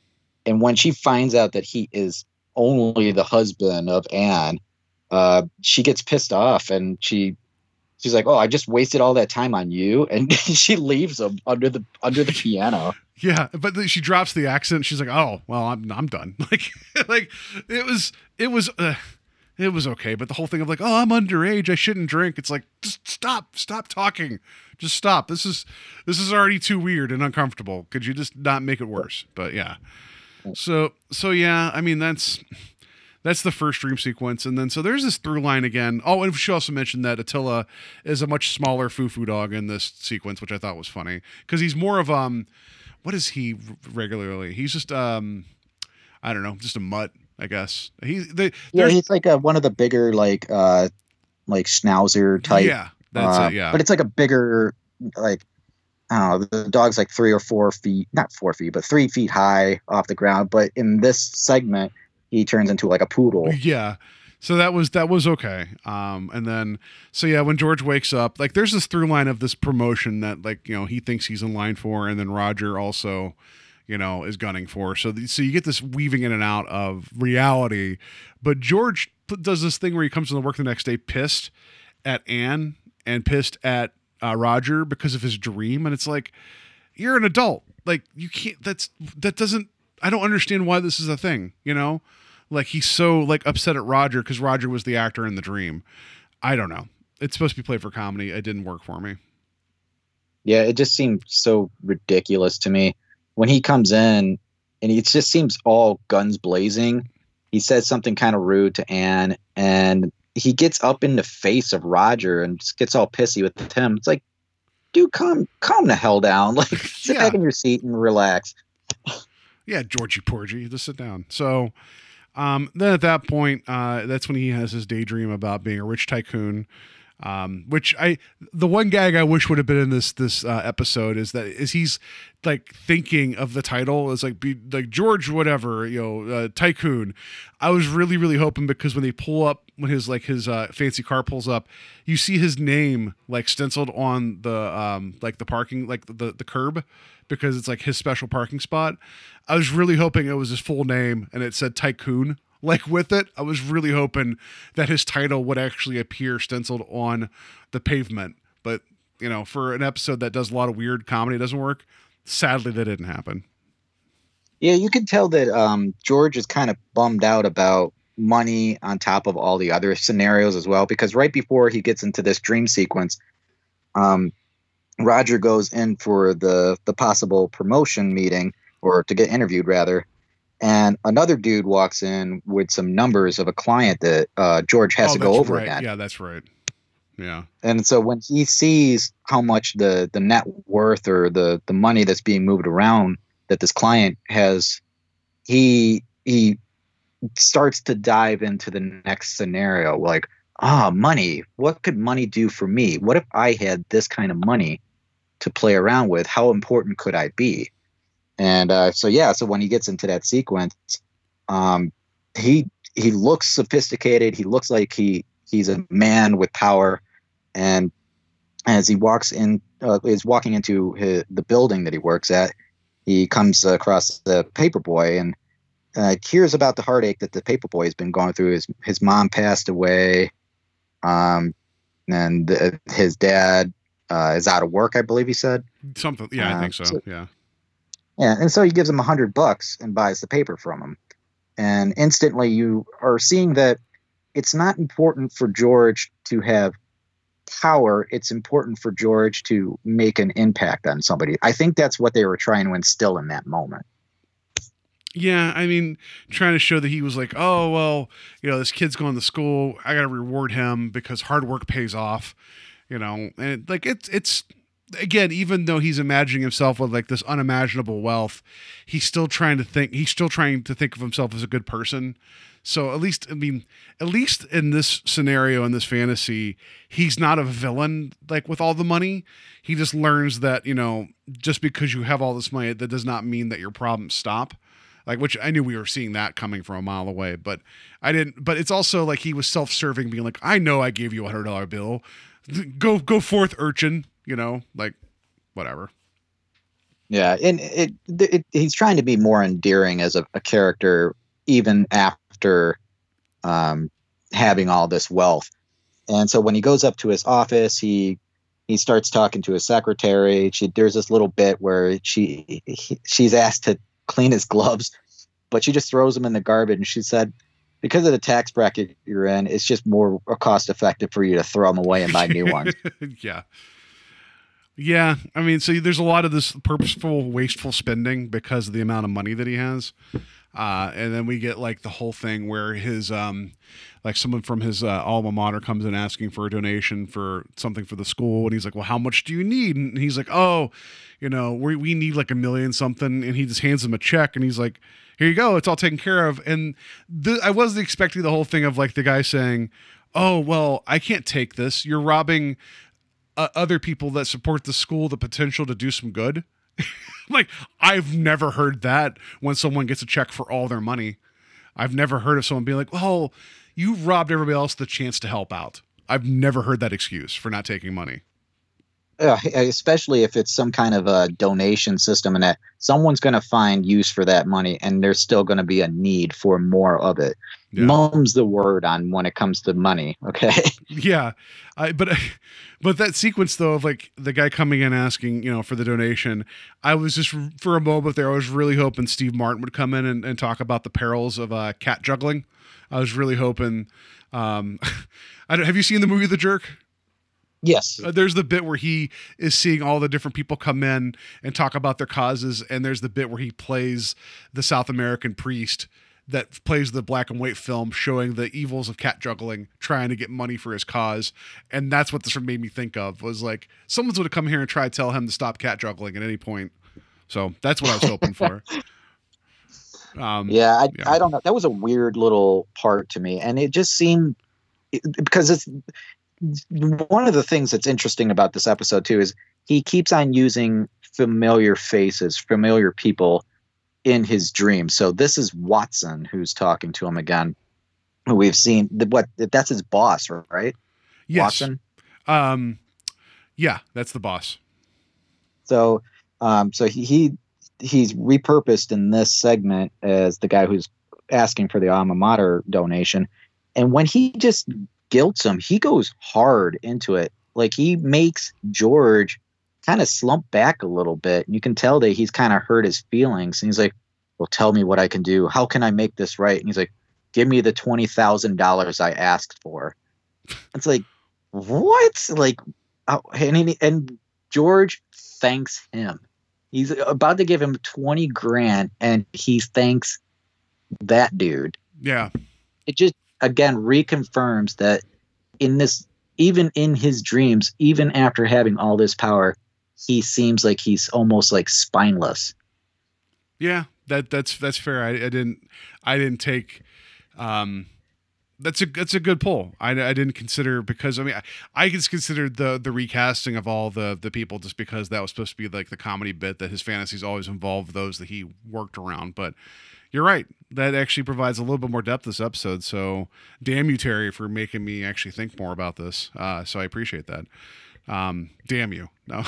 And when she finds out that he is only the husband of Anne, uh, she gets pissed off and she she's like, "Oh, I just wasted all that time on you," <laughs> and she leaves him under the under the piano. <laughs> Yeah, but she drops the accent. She's like, "Oh, well, I'm I'm done." <laughs> Like, like it was it was uh, it was okay, but the whole thing of like, "Oh, I'm underage. I shouldn't drink." It's like, just stop, stop talking, just stop. This is this is already too weird and uncomfortable. Could you just not make it worse? But yeah, so so yeah, I mean that's that's the first dream sequence, and then so there's this through line again. Oh, and she also mentioned that Attila is a much smaller foo-foo dog in this sequence, which I thought was funny because he's more of um, what is he regularly? He's just um, I don't know, just a mutt, I guess. He they Yeah, he's like a, one of the bigger like uh like schnauzer type. yeah, that's uh, it, yeah. But it's like a bigger like I don't know, the dog's like three or four feet, not four feet, but three feet high off the ground. But in this segment, he turns into like a poodle. Yeah. So that was that was okay. Um, and then so yeah, when George wakes up, like there's this through line of this promotion that like you know he thinks he's in line for, and then Roger also, you know, is gunning for. So th- so you get this weaving in and out of reality, but George does this thing where he comes to the work the next day pissed at Anne and pissed at uh, Roger because of his dream, and it's like you're an adult, like you can't. That's that doesn't. I don't understand why this is a thing. You know like he's so like upset at Roger because Roger was the actor in the dream. I don't know. It's supposed to be played for comedy. It didn't work for me. Yeah, it just seemed so ridiculous to me when he comes in, and it just seems all guns blazing. He says something kind of rude to Anne, and he gets up in the face of Roger and just gets all pissy with him. It's like, dude, calm, calm the hell down. <laughs> Like, sit Yeah. back in your seat and relax. Yeah, Georgie Porgy, just sit down. So um, then at that point, uh, that's when he has his daydream about being a rich tycoon. Um, which I, the one gag I wish would have been in this this uh, episode is that is he's like thinking of the title as like be like George whatever you know uh, tycoon. I was really really hoping because when they pull up when his like his uh, fancy car pulls up, you see his name like stenciled on the um like the parking like the the curb because it's like his special parking spot. I was really hoping it was his full name and it said Tycoon like with it. I was really hoping that his title would actually appear stenciled on the pavement. But, you know, for an episode that does a lot of weird comedy, doesn't work. Sadly, that didn't happen. Yeah, you can tell that um, George is kind of bummed out about money on top of all the other scenarios as well. Because right before he gets into this dream sequence, um, Roger goes in for the the possible promotion meeting or to get interviewed rather, and another dude walks in with some numbers of a client that uh, George has Oh, to go over right. again. Yeah, that's right. Yeah. And so when he sees how much the the net worth or the the money that's being moved around that this client has, he he starts to dive into the next scenario like ah money what could money do for me what if i had this kind of money to play around with how important could i be and uh, so yeah so when he gets into that sequence um, he he looks sophisticated he looks like he he's a man with power and as he walks in uh, is walking into his, the building that he works at he comes across the paperboy and uh, hears about the heartache that the paperboy has been going through his his mom passed away um and uh, his dad uh, is out of work i believe he said Something. Yeah, I think so. so- Yeah. Yeah, and so he gives him a hundred bucks and buys the paper from him. And instantly you are seeing that it's not important for George to have power. It's important for George to make an impact on somebody. I think that's what they were trying to instill in that moment. Yeah, I mean, trying to show that he was like, oh well, you know, this kid's going to school. I got to reward him because hard work pays off. You know, and like it's it's again, even though he's imagining himself with like this unimaginable wealth, he's still trying to think. He's still trying to think of himself as a good person. So at least, I mean, at least in this scenario in this fantasy, he's not a villain. Like with all the money, he just learns that you know, just because you have all this money, that does not mean that your problems stop like which I knew we were seeing that coming from a mile away, but I didn't. But it's also like he was self-serving, being like, "I know I gave you a hundred dollar bill, go go forth, urchin," you know, like whatever. Yeah, and it, it, he's trying to be more endearing as a, a character even after um, having all this wealth. And so when he goes up to his office, he he starts talking to his secretary. She there's this little bit where she he, she's asked to clean his gloves, but she just throws them in the garbage. And she said, because of the tax bracket you're in, it's just more cost effective for you to throw them away and buy new ones. <laughs> yeah. Yeah, I mean, so there's a lot of this purposeful, wasteful spending because of the amount of money that he has. Uh, and then we get like the whole thing where his um, like someone from his uh, alma mater comes in asking for a donation for something for the school, and he's like, "Well, how much do you need?" And he's like, "Oh, you know, we we need like a million something," and he just hands him a check, and he's like, "Here you go, it's all taken care of." And I wasn't expecting the whole thing of like the guy saying, "Oh, well, I can't take this. You're robbing." Uh, other people that support the school the potential to do some good <laughs> like I've never heard that when someone gets a check for all their money. I've never heard of someone being like, "Oh, you robbed everybody else the chance to help out." I've never heard that excuse for not taking money. Yeah, especially if it's some kind of a donation system and that someone's going to find use for that money and there's still going to be a need for more of it. Yeah. Mum's the word on when it comes to money. Okay. <laughs> yeah, I, but <laughs> but that sequence though of like the guy coming in asking you know for the donation, I was just for a moment there I was really hoping Steve Martin would come in and, and talk about the perils of uh, cat juggling. I was really hoping. Um, <laughs> I don't, have you seen the movie The Jerk? Yes. Uh, there's the bit where he is seeing all the different people come in and talk about their causes, and there's the bit where he plays the South American priest that plays the black and white film showing the evils of cat juggling, trying to get money for his cause, and that's what this made me think of was like someone's going to come here and try to tell him to stop cat juggling at any point. So that's what I was hoping for. <laughs> Um, yeah, I, yeah, I don't know. That was a weird little part to me, and it just seemed because it's one of the things that's interesting about this episode too is he keeps on using familiar faces, familiar people in his dreams. So this is Watson who's talking to him again. We've seen what that's his boss, right? Yes. Watson. Um, yeah, that's the boss. So, um, so he, he he's repurposed in this segment as the guy who's asking for the alma mater donation, and when he just guilts him, he goes hard into it. Like he makes George kind of slump back a little bit. And you can tell that he's kind of hurt his feelings. And he's like, Well, tell me what I can do. How can I make this right? And he's like, Give me the twenty thousand dollars I asked for. It's like, what? Like, uh, and and George thanks him. He's about to give him twenty grand, and he thanks that dude. Yeah. It just again reconfirms that in this even in his dreams even after having all this power he seems like he's almost like spineless yeah that that's that's fair i, I didn't i didn't take um that's a that's a good pull. I, I didn't consider because I mean I, I just considered the the recasting of all the the people just because that was supposed to be like the comedy bit that his fantasies always involved those that he worked around. But you're right. That actually provides a little bit more depth this episode. So damn you, Terry, for making me actually think more about this. Uh, so I appreciate that. Um, damn you. No,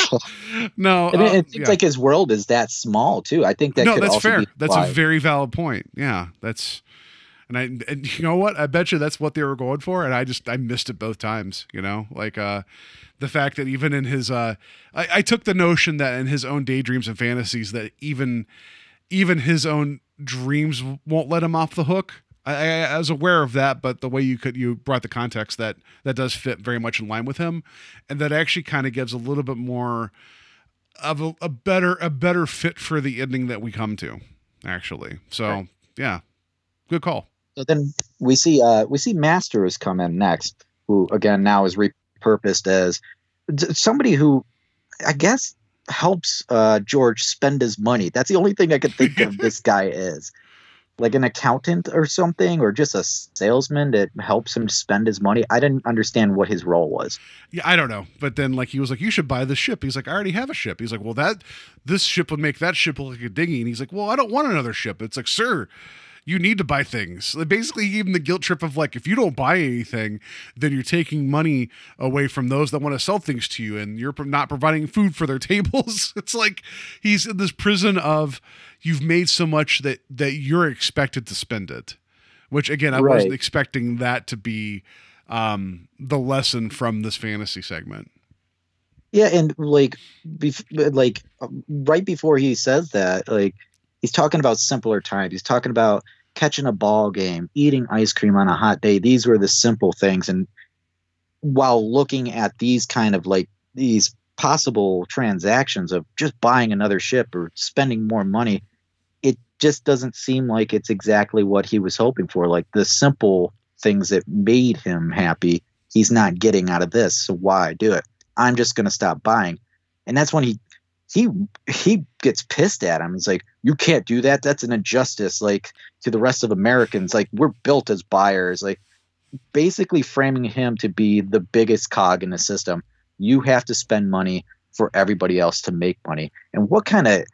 <laughs> no. I mean, uh, it seems yeah. like his world is that small too. I think that no, that's fair. that's a very valid point. Yeah, that's. And I, and you know what? I bet you that's what they were going for, and I just I missed it both times. You know, like uh, the fact that even in his, uh, I, I took the notion that in his own daydreams and fantasies that even even his own dreams won't let him off the hook. I, I, was aware of that, but the way you could you brought the context that that does fit very much in line with him, and that actually kind of gives a little bit more of a, a, better a better fit for the ending that we come to, actually. So right. yeah, good call. So then we see uh we see Masters come in next, who again now is repurposed as somebody who I guess helps uh, George spend his money. That's the only thing I could think of this guy <laughs> is. Like an accountant or something, or just a salesman that helps him spend his money. I didn't understand what his role was. Yeah, I don't know. But then, like, he was like, "You should buy this ship." He's like, "I already have a ship." He's like, "Well, that this ship would make that ship look like a dinghy." And he's like, "Well, I don't want another ship." It's like, "Sir, you need to buy things. Like, Basically, he gave him the guilt trip of like, if you don't buy anything, then you're taking money away from those that want to sell things to you, and you're not providing food for their <laughs> tables. it's like he's in this prison of you've made so much that that you're expected to spend it. Which again, I wasn't expecting that to be um, the lesson from this fantasy segment. Yeah, and like, bef- like um, right before he says that, like he's talking about simpler times. He's talking about catching a ball game, eating ice cream on a hot day. These were the simple things, and while looking at these kind of like these possible transactions of just buying another ship or spending more money, it just doesn't seem like it's exactly what he was hoping for. Like the simple things that made him happy, he's not getting out of this. So why do it? I'm just going to stop buying. And that's when he he he gets pissed at him. He's like, "You can't do that. That's an injustice like to the rest of Americans. Like we're built as buyers." Like basically framing him to be the biggest cog in the system. You have to spend money for everybody else to make money. And what kind of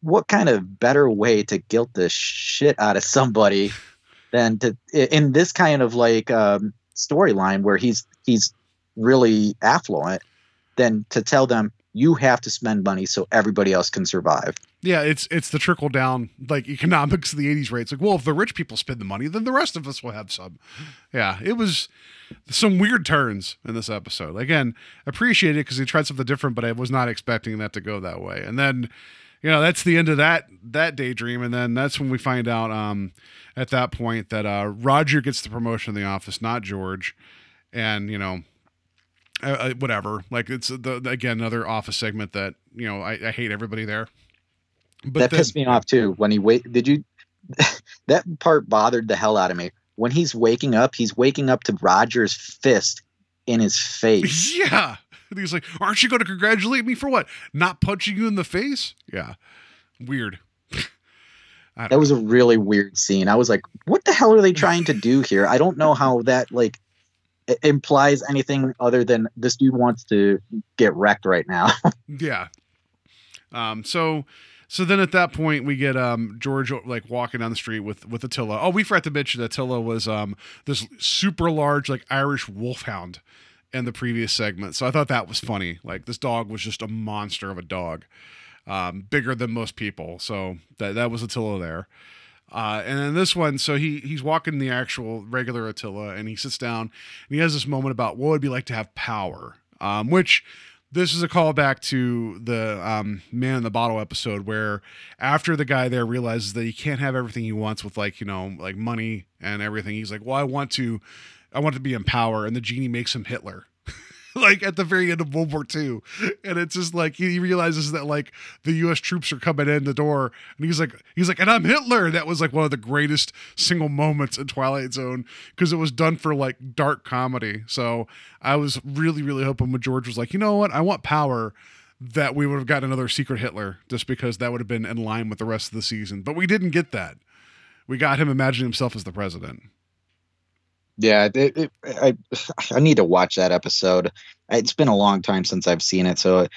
what kind of better way to guilt the shit out of somebody <laughs> than to in this kind of like um, storyline where he's he's really affluent than to tell them you have to spend money so everybody else can survive. Yeah, it's it's the trickle down like economics of the '80s, right? It's like, well, if the rich people spend the money, then the rest of us will have some. Yeah, it was some weird turns in this episode. Again, appreciate it because he tried something different, but I was not expecting that to go that way. And then, you know, that's the end of that that daydream, and then that's when we find out um, at that point that uh, Roger gets the promotion in the office, not George, and you know. Uh, uh, whatever, like it's the, again another office segment that you know I, I hate everybody there. But that then- pissed me off too when he wait did you <laughs> that part bothered the hell out of me. When he's waking up, he's waking up to Roger's fist in his face. <laughs> Yeah. And he's like, Aren't you going to congratulate me for what? Not punching you in the face? Yeah. Weird. <laughs> That don't was a really weird scene. I was like, what the hell are they trying to do here? I don't know how that like implies anything other than this dude wants to get wrecked right now. <laughs> yeah. Um, so so then at that point we get um George like walking down the street with with Attila. Oh, we forgot to mention Attila was um this super large like Irish wolfhound in the previous segment. So I thought that was funny. Like this dog was just a monster of a dog. Um, bigger than most people. So that that was Attila there. Uh, and then this one, so he he's walking the actual regular Attila, and he sits down and he has this moment about what would be like to have power, um, which this is a callback to the um, man in the bottle episode where after the guy there realizes that he can't have everything he wants with like you know like money and everything, he's like, well, I want to, I want to be in power, and the genie makes him Hitler. <laughs> like at the very end of World War II. And it's just like he realizes that like the US troops are coming in the door and he's like he's like and I'm Hitler. That was like one of the greatest single moments in Twilight Zone because it was done for like dark comedy. So I was really really hoping when George was like, "You know what? I want power." That we would have gotten another secret Hitler just because that would have been in line with the rest of the season. But we didn't get that. We got him imagining himself as the president. Yeah, it, it, I <sighs> I need to watch that episode. It's been a long time since I've seen it, so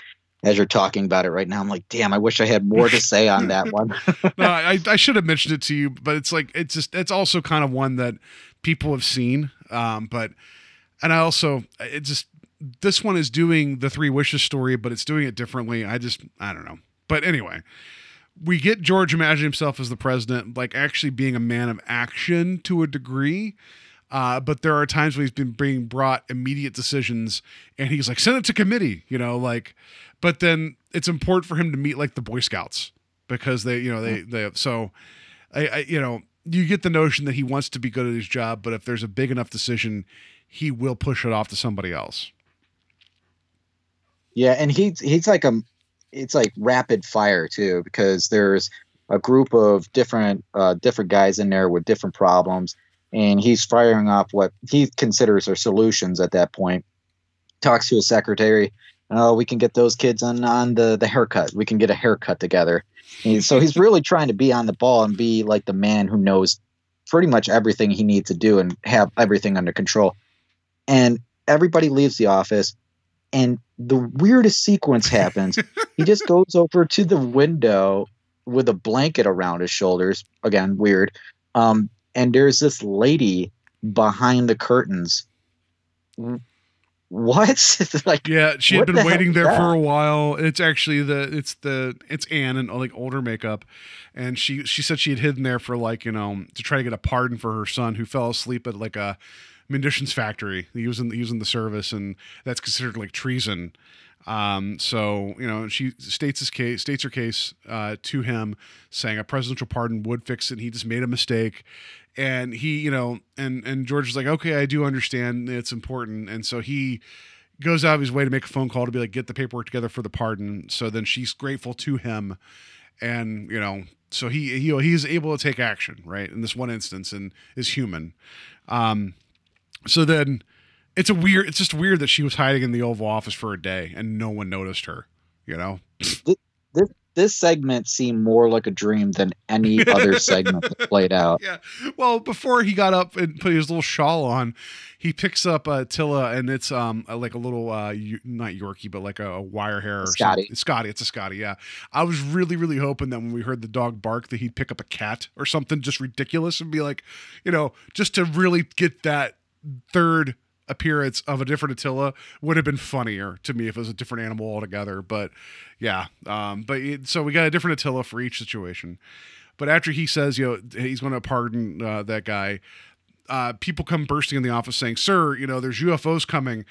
as you're talking about it right now, I'm like, damn, I wish I had more to <laughs> say on that one. <laughs> no, I, I should have mentioned it to you, but it's like it's just it's also kind of one that people have seen. Um, but and I also it just this one is doing the three wishes story, but it's doing it differently. I just I don't know. But anyway, we get George imagining himself as the president, like actually being a man of action to a degree. Uh, but there are times when he's been being brought immediate decisions, and he's like, send it to committee, you know, like. But then it's important for him to meet like the Boy Scouts because they, you know, they they so, I, I you know, you get the notion that he wants to be good at his job, but if there's a big enough decision, he will push it off to somebody else. Yeah, and he's he's like a it's like rapid fire too because there's a group of different uh, different guys in there with different problems, and he's firing off what he considers are solutions at that point. Talks to his secretary. Oh, we can get those kids on on the the haircut. We can get a haircut together. And so he's really trying to be on the ball and be like the man who knows pretty much everything he needs to do and have everything under control. And everybody leaves the office and the weirdest sequence happens. <laughs> he just goes over to the window with a blanket around his shoulders. Again, weird. Um, and there's this lady behind the curtains. What? <laughs> like Yeah, she had been waiting there that? for a while. It's actually the it's the it's Anne and like older makeup, and she she said she had hidden there for like you know to try to get a pardon for her son who fell asleep at like a munitions factory. He was in he was in the service, and that's considered like treason. Um, so you know she states his case states her case uh, to him, saying a presidential pardon would fix it. He just made a mistake. And he you know and and george is like okay i do understand. It's important. And so he goes out of his way to make a phone call to be like get the paperwork together for the pardon. So then she's grateful to him. And you know so he he he's able to take action right in this one instance and is human. Um so then it's a weird it's just weird that she was hiding in the oval office for a day and no one noticed her you know this this segment seemed more like a dream than any other <laughs> segment that played out. yeah. Well, before he got up and put his little shawl on, he picks up uh, Tilla, and it's um like a little uh not Yorkie, but like a, a wire hair or Scotty. something. Scotty. It's a Scotty. Yeah. I was really really hoping that when we heard the dog bark that he'd pick up a cat or something just ridiculous and be like, you know, just to really get that third appearance of a different Attila would have been funnier to me if it was a different animal altogether. But yeah, um, but it, so we got a different Attila for each situation. But after he says, you know, he's going to pardon uh, that guy, uh, people come bursting in the office saying, "Sir, you know, there's UFOs coming."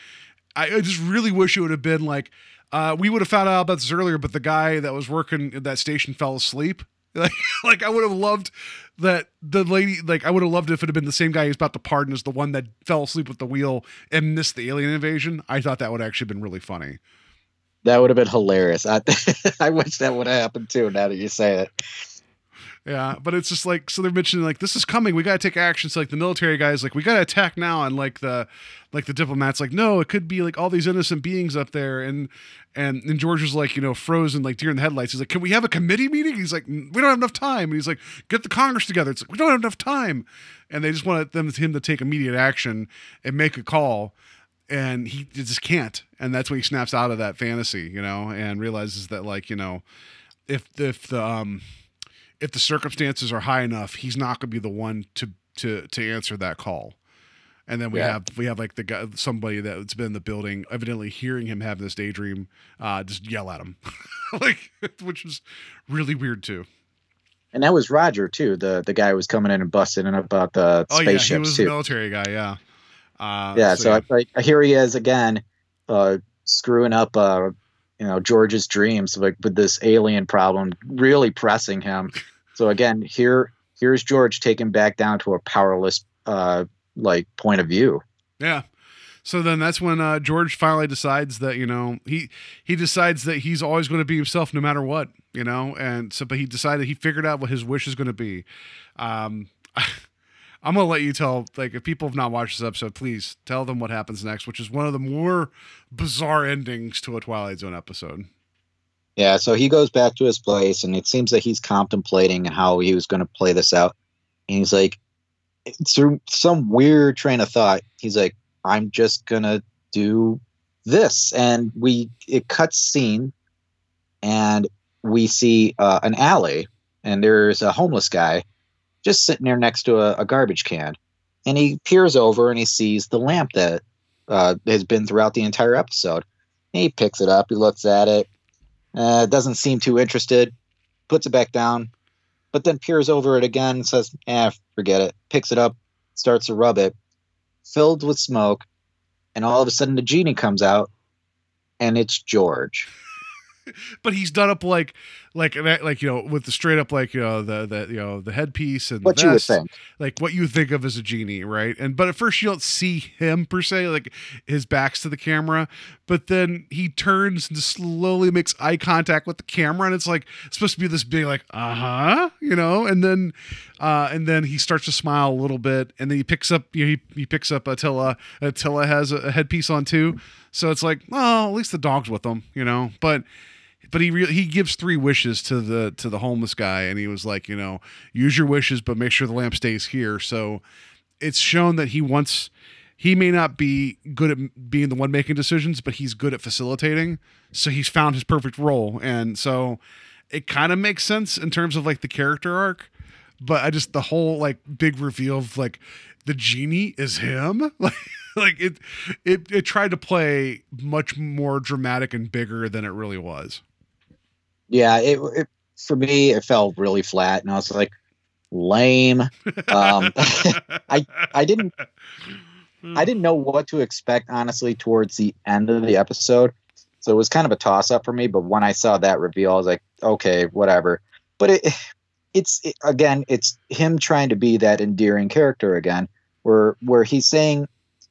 I, I just really wish it would have been like, uh, we would have found out about this earlier, but the guy that was working at that station fell asleep. Like, <laughs> like I would have loved that the lady, like I would have loved if it had been the same guy who's about to pardon as the one that fell asleep with the wheel and missed the alien invasion. I thought that would actually been really funny. That would have been hilarious. I, <laughs> I wish that would have happened too. Now that you say it, Yeah, but it's just like so they're mentioning like this is coming. We got to take action. So like the military guys like we got to attack now, and like the like the diplomats like no, it could be like all these innocent beings up there, and and and George was like you know frozen like deer in the headlights. He's like, can we have a committee meeting? He's like, we don't have enough time. And he's like, get the Congress together. It's like we don't have enough time, and they just wanted them him to take immediate action and make a call. And he just can't, and that's when he snaps out of that fantasy, you know, and realizes that, like, you know, if if the um if the circumstances are high enough, he's not going to be the one to to to answer that call. And then we Yeah. have we have like the guy somebody that's been in the building, evidently hearing him have this daydream, uh, just yell at him, <laughs> like <laughs> which was really weird too. and that was Roger too. The the guy who was coming in and busting in about the Oh yeah, he was too. a military guy. Yeah, uh, yeah, so, I, like here he is again, uh, screwing up, uh, you know, George's dreams like with this alien problem, really pressing him. So again, here here's George taken back down to a powerless, uh, like point of view. Yeah. So then that's when uh, George finally decides that you know he he decides that he's always going to be himself no matter what you know, and so but he decided he figured out what his wish is going to be. Um, <laughs> I'm gonna let you tell like if people have not watched this episode, please tell them what happens next, which is one of the more bizarre endings to a Twilight Zone episode. Yeah, so he goes back to his place, and it seems that he's contemplating how he was going to play this out. And he's like, through some weird train of thought, he's like, "I'm just gonna do this," and we it cuts scene, and we see uh, an alley, and there's a homeless guy just sitting there next to a, a garbage can, and he peers over and he sees the lamp that uh, has been throughout the entire episode. And he picks it up, he looks at it, uh, doesn't seem too interested, puts it back down, but then peers over it again says, eh, forget it. Picks it up, starts to rub it, filled with smoke, and all of a sudden the genie comes out, and it's George. <laughs> But he's done up like like like you know with the straight up like you know the the you know the headpiece and What the you would think. like what you think of as a genie, right? And but at first you don't see him per se, like his back's to the camera, but then he turns and slowly makes eye contact with the camera, and it's like it's supposed to be this big like uh huh, you know, and then uh and then he starts to smile a little bit, and then he picks up you know, he he picks up Attila. Attila has a, a headpiece on too, so it's like oh at least the dog's with him, you know, but but he re- he gives three wishes to the to the homeless guy and he was like you know use your wishes but make sure the lamp stays here. So it's shown that he wants he may not be good at being the one making decisions but he's good at facilitating. So he's found his perfect role and so it kind of makes sense in terms of like the character arc, but I just the whole like big reveal of like the genie is him, <laughs> like like it it it tried to play much more dramatic and bigger than it really was. Yeah, it, it for me it felt really flat, and I was like, lame. Um, <laughs> I I didn't I didn't know what to expect honestly towards the end of the episode. So it was kind of a toss up for me, but when I saw that reveal I was like, okay, whatever. But it it's it, again, it's him trying to be that endearing character again where where he's saying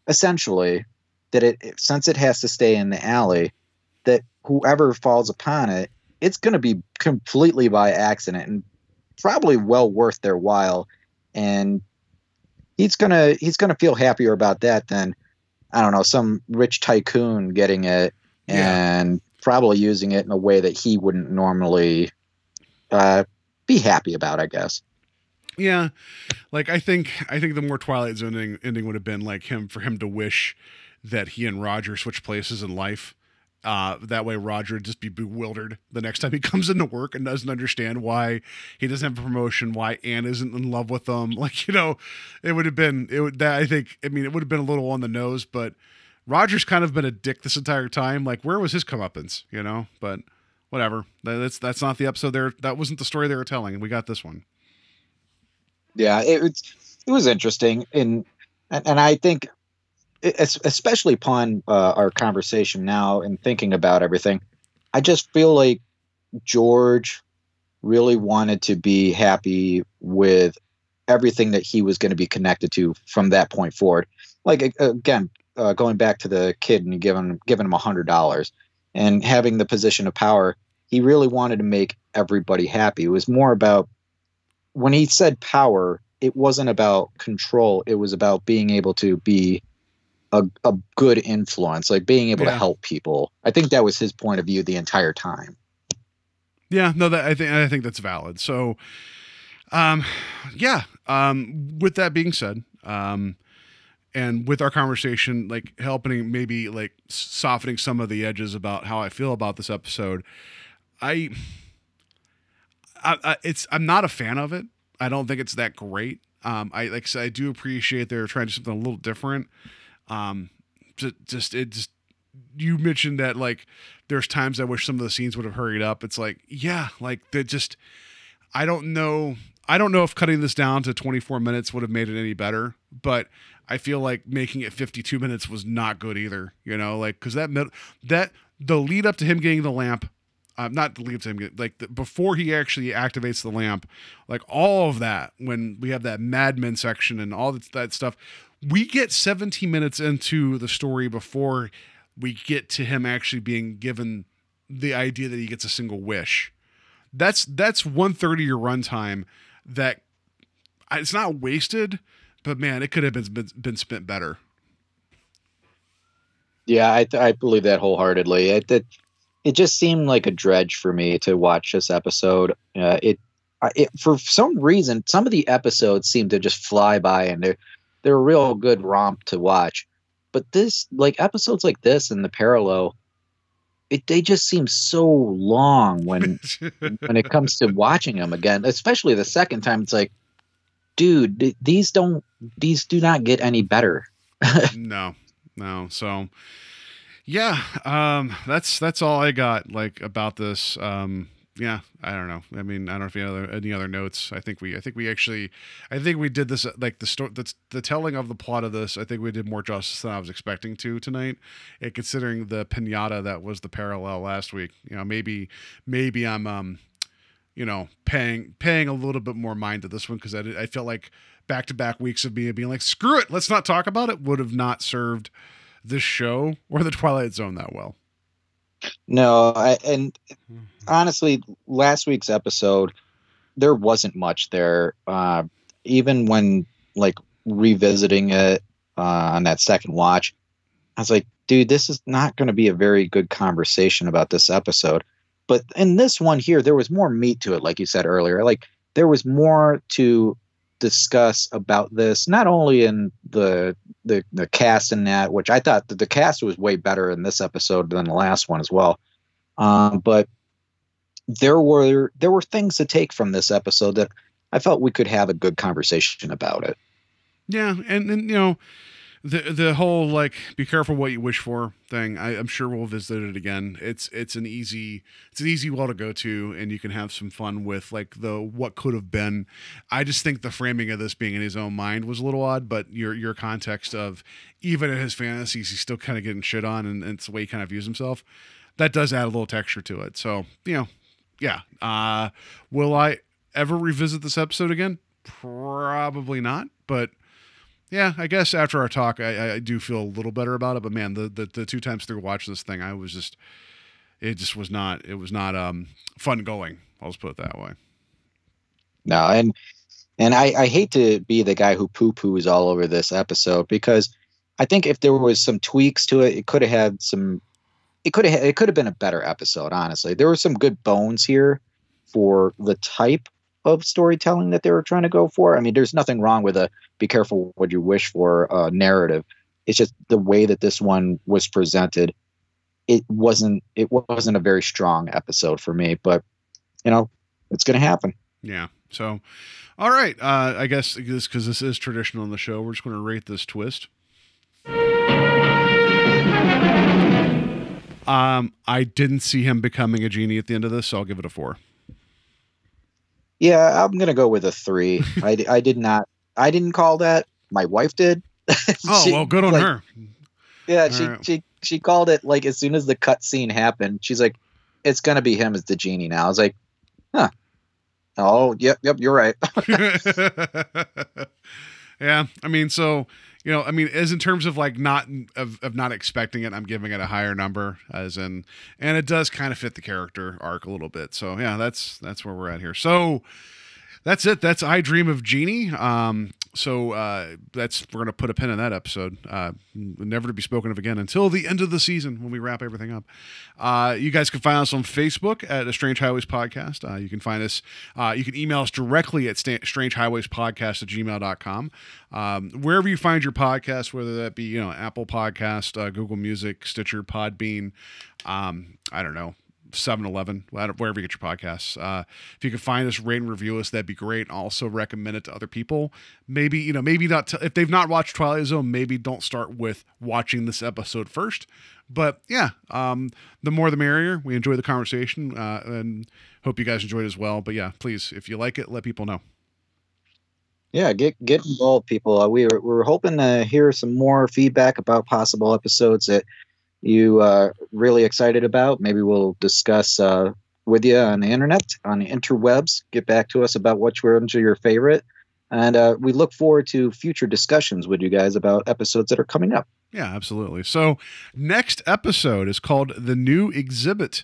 essentially that it since it has to stay in the alley that whoever falls upon it it's going to be completely by accident and probably well worth their while and he's going to he's going to feel happier about that than i don't know some rich tycoon getting it Yeah. and probably using it in a way that he wouldn't normally uh, be happy about i guess Yeah, like I think I think the more Twilight Zone ending, ending would have been like him for him to wish that he and Roger switch places in life. Uh, that way, Roger would just be bewildered the next time he <laughs> comes into work and doesn't understand why he doesn't have a promotion, why Anne isn't in love with him. <laughs> Like you know, it would have been it would that I think I mean it would have been a little on the nose, but Roger's kind of been a dick this entire time. Like where was his comeuppance? You know, but whatever. That's that's not the episode there. That wasn't the story they were telling, we got this one. yeah it it was interesting and and, and i think especially upon uh, our conversation now and thinking about everything i just feel like george really wanted to be happy with everything that he was going to be connected to from that point forward like again uh, going back to the kid and giving giving him a hundred dollars and having the position of power he really wanted to make everybody happy it was more about when he said power, it wasn't about control. It was about being able to be a, a good influence, like being able to help people. I think that was his point of view the entire time. Yeah, no, that I think I think that's valid. So, um, yeah. Um, with that being said, um, and with our conversation, like helping maybe like softening some of the edges about how I feel about this episode, I, I, I it's I'm not a fan of it. I don't think it's that great. Um, I like I said, I do appreciate they're trying to do something a little different. Um, ju- just it just you mentioned that like there's times I wish some of the scenes would have hurried up. It's like, yeah, like that just I don't know I don't know if cutting this down to 24 minutes would have made it any better, but I feel like making it 52 minutes was not good either, you know, like cuz that that the lead up to him getting the lamp uh, not the lead him like the, before he actually activates the lamp, like all of that when we have that madman section and all that, that stuff, we get 17 minutes into the story before we get to him actually being given the idea that he gets a single wish. That's that's one third of your runtime that it's not wasted, but man, it could have been been, been spent better. Yeah, I, I believe that wholeheartedly. It, it it just seemed like a dredge for me to watch this episode. Uh, it, it for some reason, some of the episodes seem to just fly by, and they're they're a real good romp to watch. But this, like episodes like this and the parallel, it they just seem so long when <laughs> when it comes to watching them again, especially the second time. It's like, dude, th- these don't these do not get any better. <laughs> no, no. So yeah, um, that's that's all I got like about this. Um, yeah, I don't know. I mean, I don't know if you have other, any other notes. I think we, I think we actually, I think we did this like the story, the, the telling of the plot of this. I think we did more justice than I was expecting to tonight. And considering the pinata that was the parallel last week, you know, maybe, maybe I'm, um, you know, paying paying a little bit more mind to this one because I, I felt like back to back weeks of me being like, screw it, let's not talk about it, would have not served this show or the Twilight Zone that well. No, I, and honestly, last week's episode, there wasn't much there. Uh, even when like revisiting it uh, on that second watch, I was like, dude, this is not going to be a very good conversation about this episode. But in this one here, there was more meat to it, like you said earlier. Like there was more to discuss about this, not only in the the the cast and that, which I thought the cast was way better in this episode than the last one as well. Um, but there were there were things to take from this episode that I felt we could have a good conversation about it. Yeah, and and you know, the the whole like be careful what you wish for thing. I, I'm sure we'll visit it again. It's it's an easy it's an easy well to go to, and you can have some fun with like the what could have been. I just think the framing of this being in his own mind was a little odd, but your your context of even in his fantasies, he's still kind of getting shit on, and, and it's the way he kind of views himself. That does add a little texture to it. So you know, yeah. Uh, will I ever revisit this episode again? Probably not, but yeah, I guess after our talk, I, I do feel a little better about it. But man, the, the the two times through watching this thing, I was just, it just was not, it was not um fun going. I'll just put it that way. No, and and I, I hate to be the guy who poo poos all over this episode because I think if there was some tweaks to it, it could have had some. It could have it could have been a better episode. Honestly, there were some good bones here for the type of storytelling that they were trying to go for. I mean, there's nothing wrong with a "be careful what you wish for" uh, narrative. It's just the way that this one was presented. It wasn't it wasn't a very strong episode for me, but you know, it's going to happen. Yeah. So, all right. Uh, I guess this because this is traditional in the show, we're just going to rate this twist. Um, I didn't see him becoming a genie at the end of this, so I'll give it a four. Yeah, I'm gonna go with a three. <laughs> I, I did not. I didn't call that. My wife did. <laughs> Oh She- well, good on like, her. Yeah, she Alright. she she called it like as soon as the cut scene happened. She's like, "It's gonna be him as the genie now." I was like, "Huh." Oh, yep, yep, you're right. <laughs> yeah, I mean, so you know, I mean, as in terms of like not of, of not expecting it, I'm giving it a higher number, as in, and it does kind of fit the character arc a little bit. So yeah, that's that's where we're at here. So that's it. That's I Dream of Genie. Um, so uh, that's we're gonna put a pin in that episode. Uh, never to be spoken of again until the end of the season when we wrap everything up. Uh, you guys can find us on Facebook at a Strange Highways Podcast. Uh, you can find us. Uh, you can email us directly at sta- Strange Highways Podcast at gmail.com. Um, wherever you find your podcast, whether that be you know Apple Podcast, uh, Google Music, Stitcher, Podbean. Um, I don't know. 7 Eleven, wherever you get your podcasts. Uh, if you can find us, rate and review us, that'd be great. Also, recommend it to other people. Maybe, you know, maybe not, t- if they've not watched Twilight Zone, maybe don't start with watching this episode first. But yeah, um, the more the merrier. We enjoy the conversation uh, and hope you guys enjoyed as well. But yeah, please, if you like it, let people know. yeah, get get involved, people. Uh, we were we were hoping to hear some more feedback about possible episodes that you uh, really excited about. Maybe we'll discuss uh, with you on the internet, on the interwebs. Get back to us about which ones are your favorite, and uh, we look forward to future discussions with you guys about episodes that are coming up. Yeah, absolutely. So, next episode is called The New Exhibit.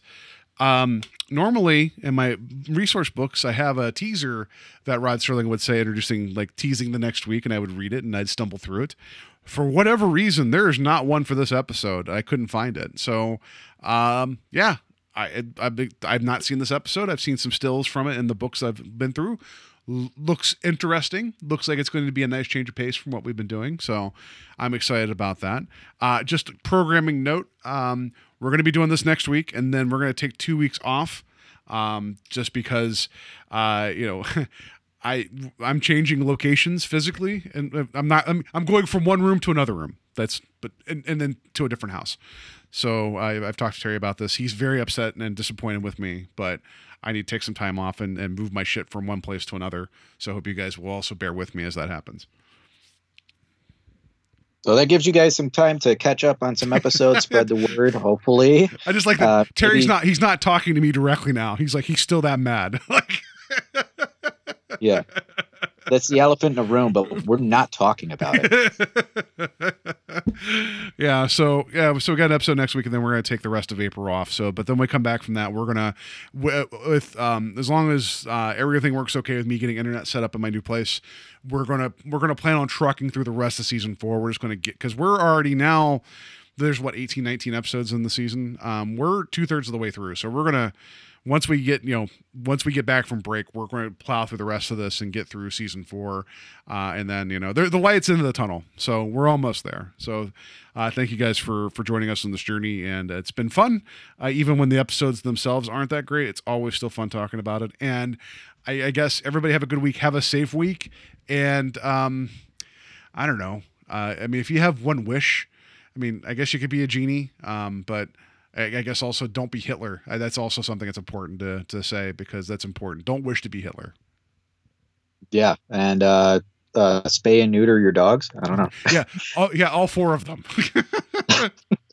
Um, normally in my resource books, I have a teaser that Rod Serling would say, introducing, like teasing the next week, and I would read it and I'd stumble through it. For whatever reason, there is not one for this episode. I couldn't find it. So, um, yeah, I, I've, I've not seen this episode. I've seen some stills from it in the books I've been through. L- looks interesting. Looks like it's going to be a nice change of pace from what we've been doing. So I'm excited about that. Uh, just programming note um, we're going to be doing this next week, and then we're going to take two weeks off um, just because, uh, you know. <laughs> I I'm changing locations physically, and I'm not. I'm, I'm going from one room to another room. That's but and, and then to a different house. So I, I've talked to Terry about this. He's very upset and disappointed with me, but I need to take some time off and, and move my shit from one place to another. So I hope you guys will also bear with me as that happens. So that gives you guys some time to catch up on some episodes, <laughs> spread the word, hopefully. I just like that Uh, Terry's maybe- not he's not talking to me directly now. He's like he's still that mad. <laughs> like Yeah. <laughs> That's the elephant in the room, but we're not talking about it. <laughs> yeah, so yeah, so we got an episode next week, and then we're gonna take the rest of April off. So, but then we come back from that, we're gonna with um, as long as uh, everything works okay with me getting internet set up in my new place, we're gonna we're gonna plan on trucking through the rest of season four. We're just gonna get because we're already now there's what 18, 19 episodes in the season. Um, we're two thirds of the way through, so we're gonna once we get you know once we get back from break, we're going to plow through the rest of this and get through season four, uh, and then you know the light's into the tunnel, so we're almost there. So uh, thank you guys for for joining us on this journey, and it's been fun. Uh, even when the episodes themselves aren't that great, it's always still fun talking about it. And I, I guess everybody have a good week, have a safe week, and um, I don't know. Uh, I mean, if you have one wish, I mean, I guess you could be a genie, um, but I, I guess also don't be Hitler. Uh, that's also something that's important to, to say because that's important. Don't wish to be Hitler. Yeah, and uh, uh, spay and neuter your dogs. I don't know. <laughs> Yeah, all, yeah, all four of them. <laughs> <laughs>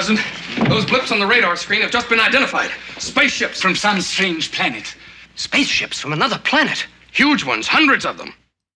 President. Those blips on the radar screen have just been identified. Spaceships from some strange planet. Spaceships from another planet. Huge ones, hundreds of them.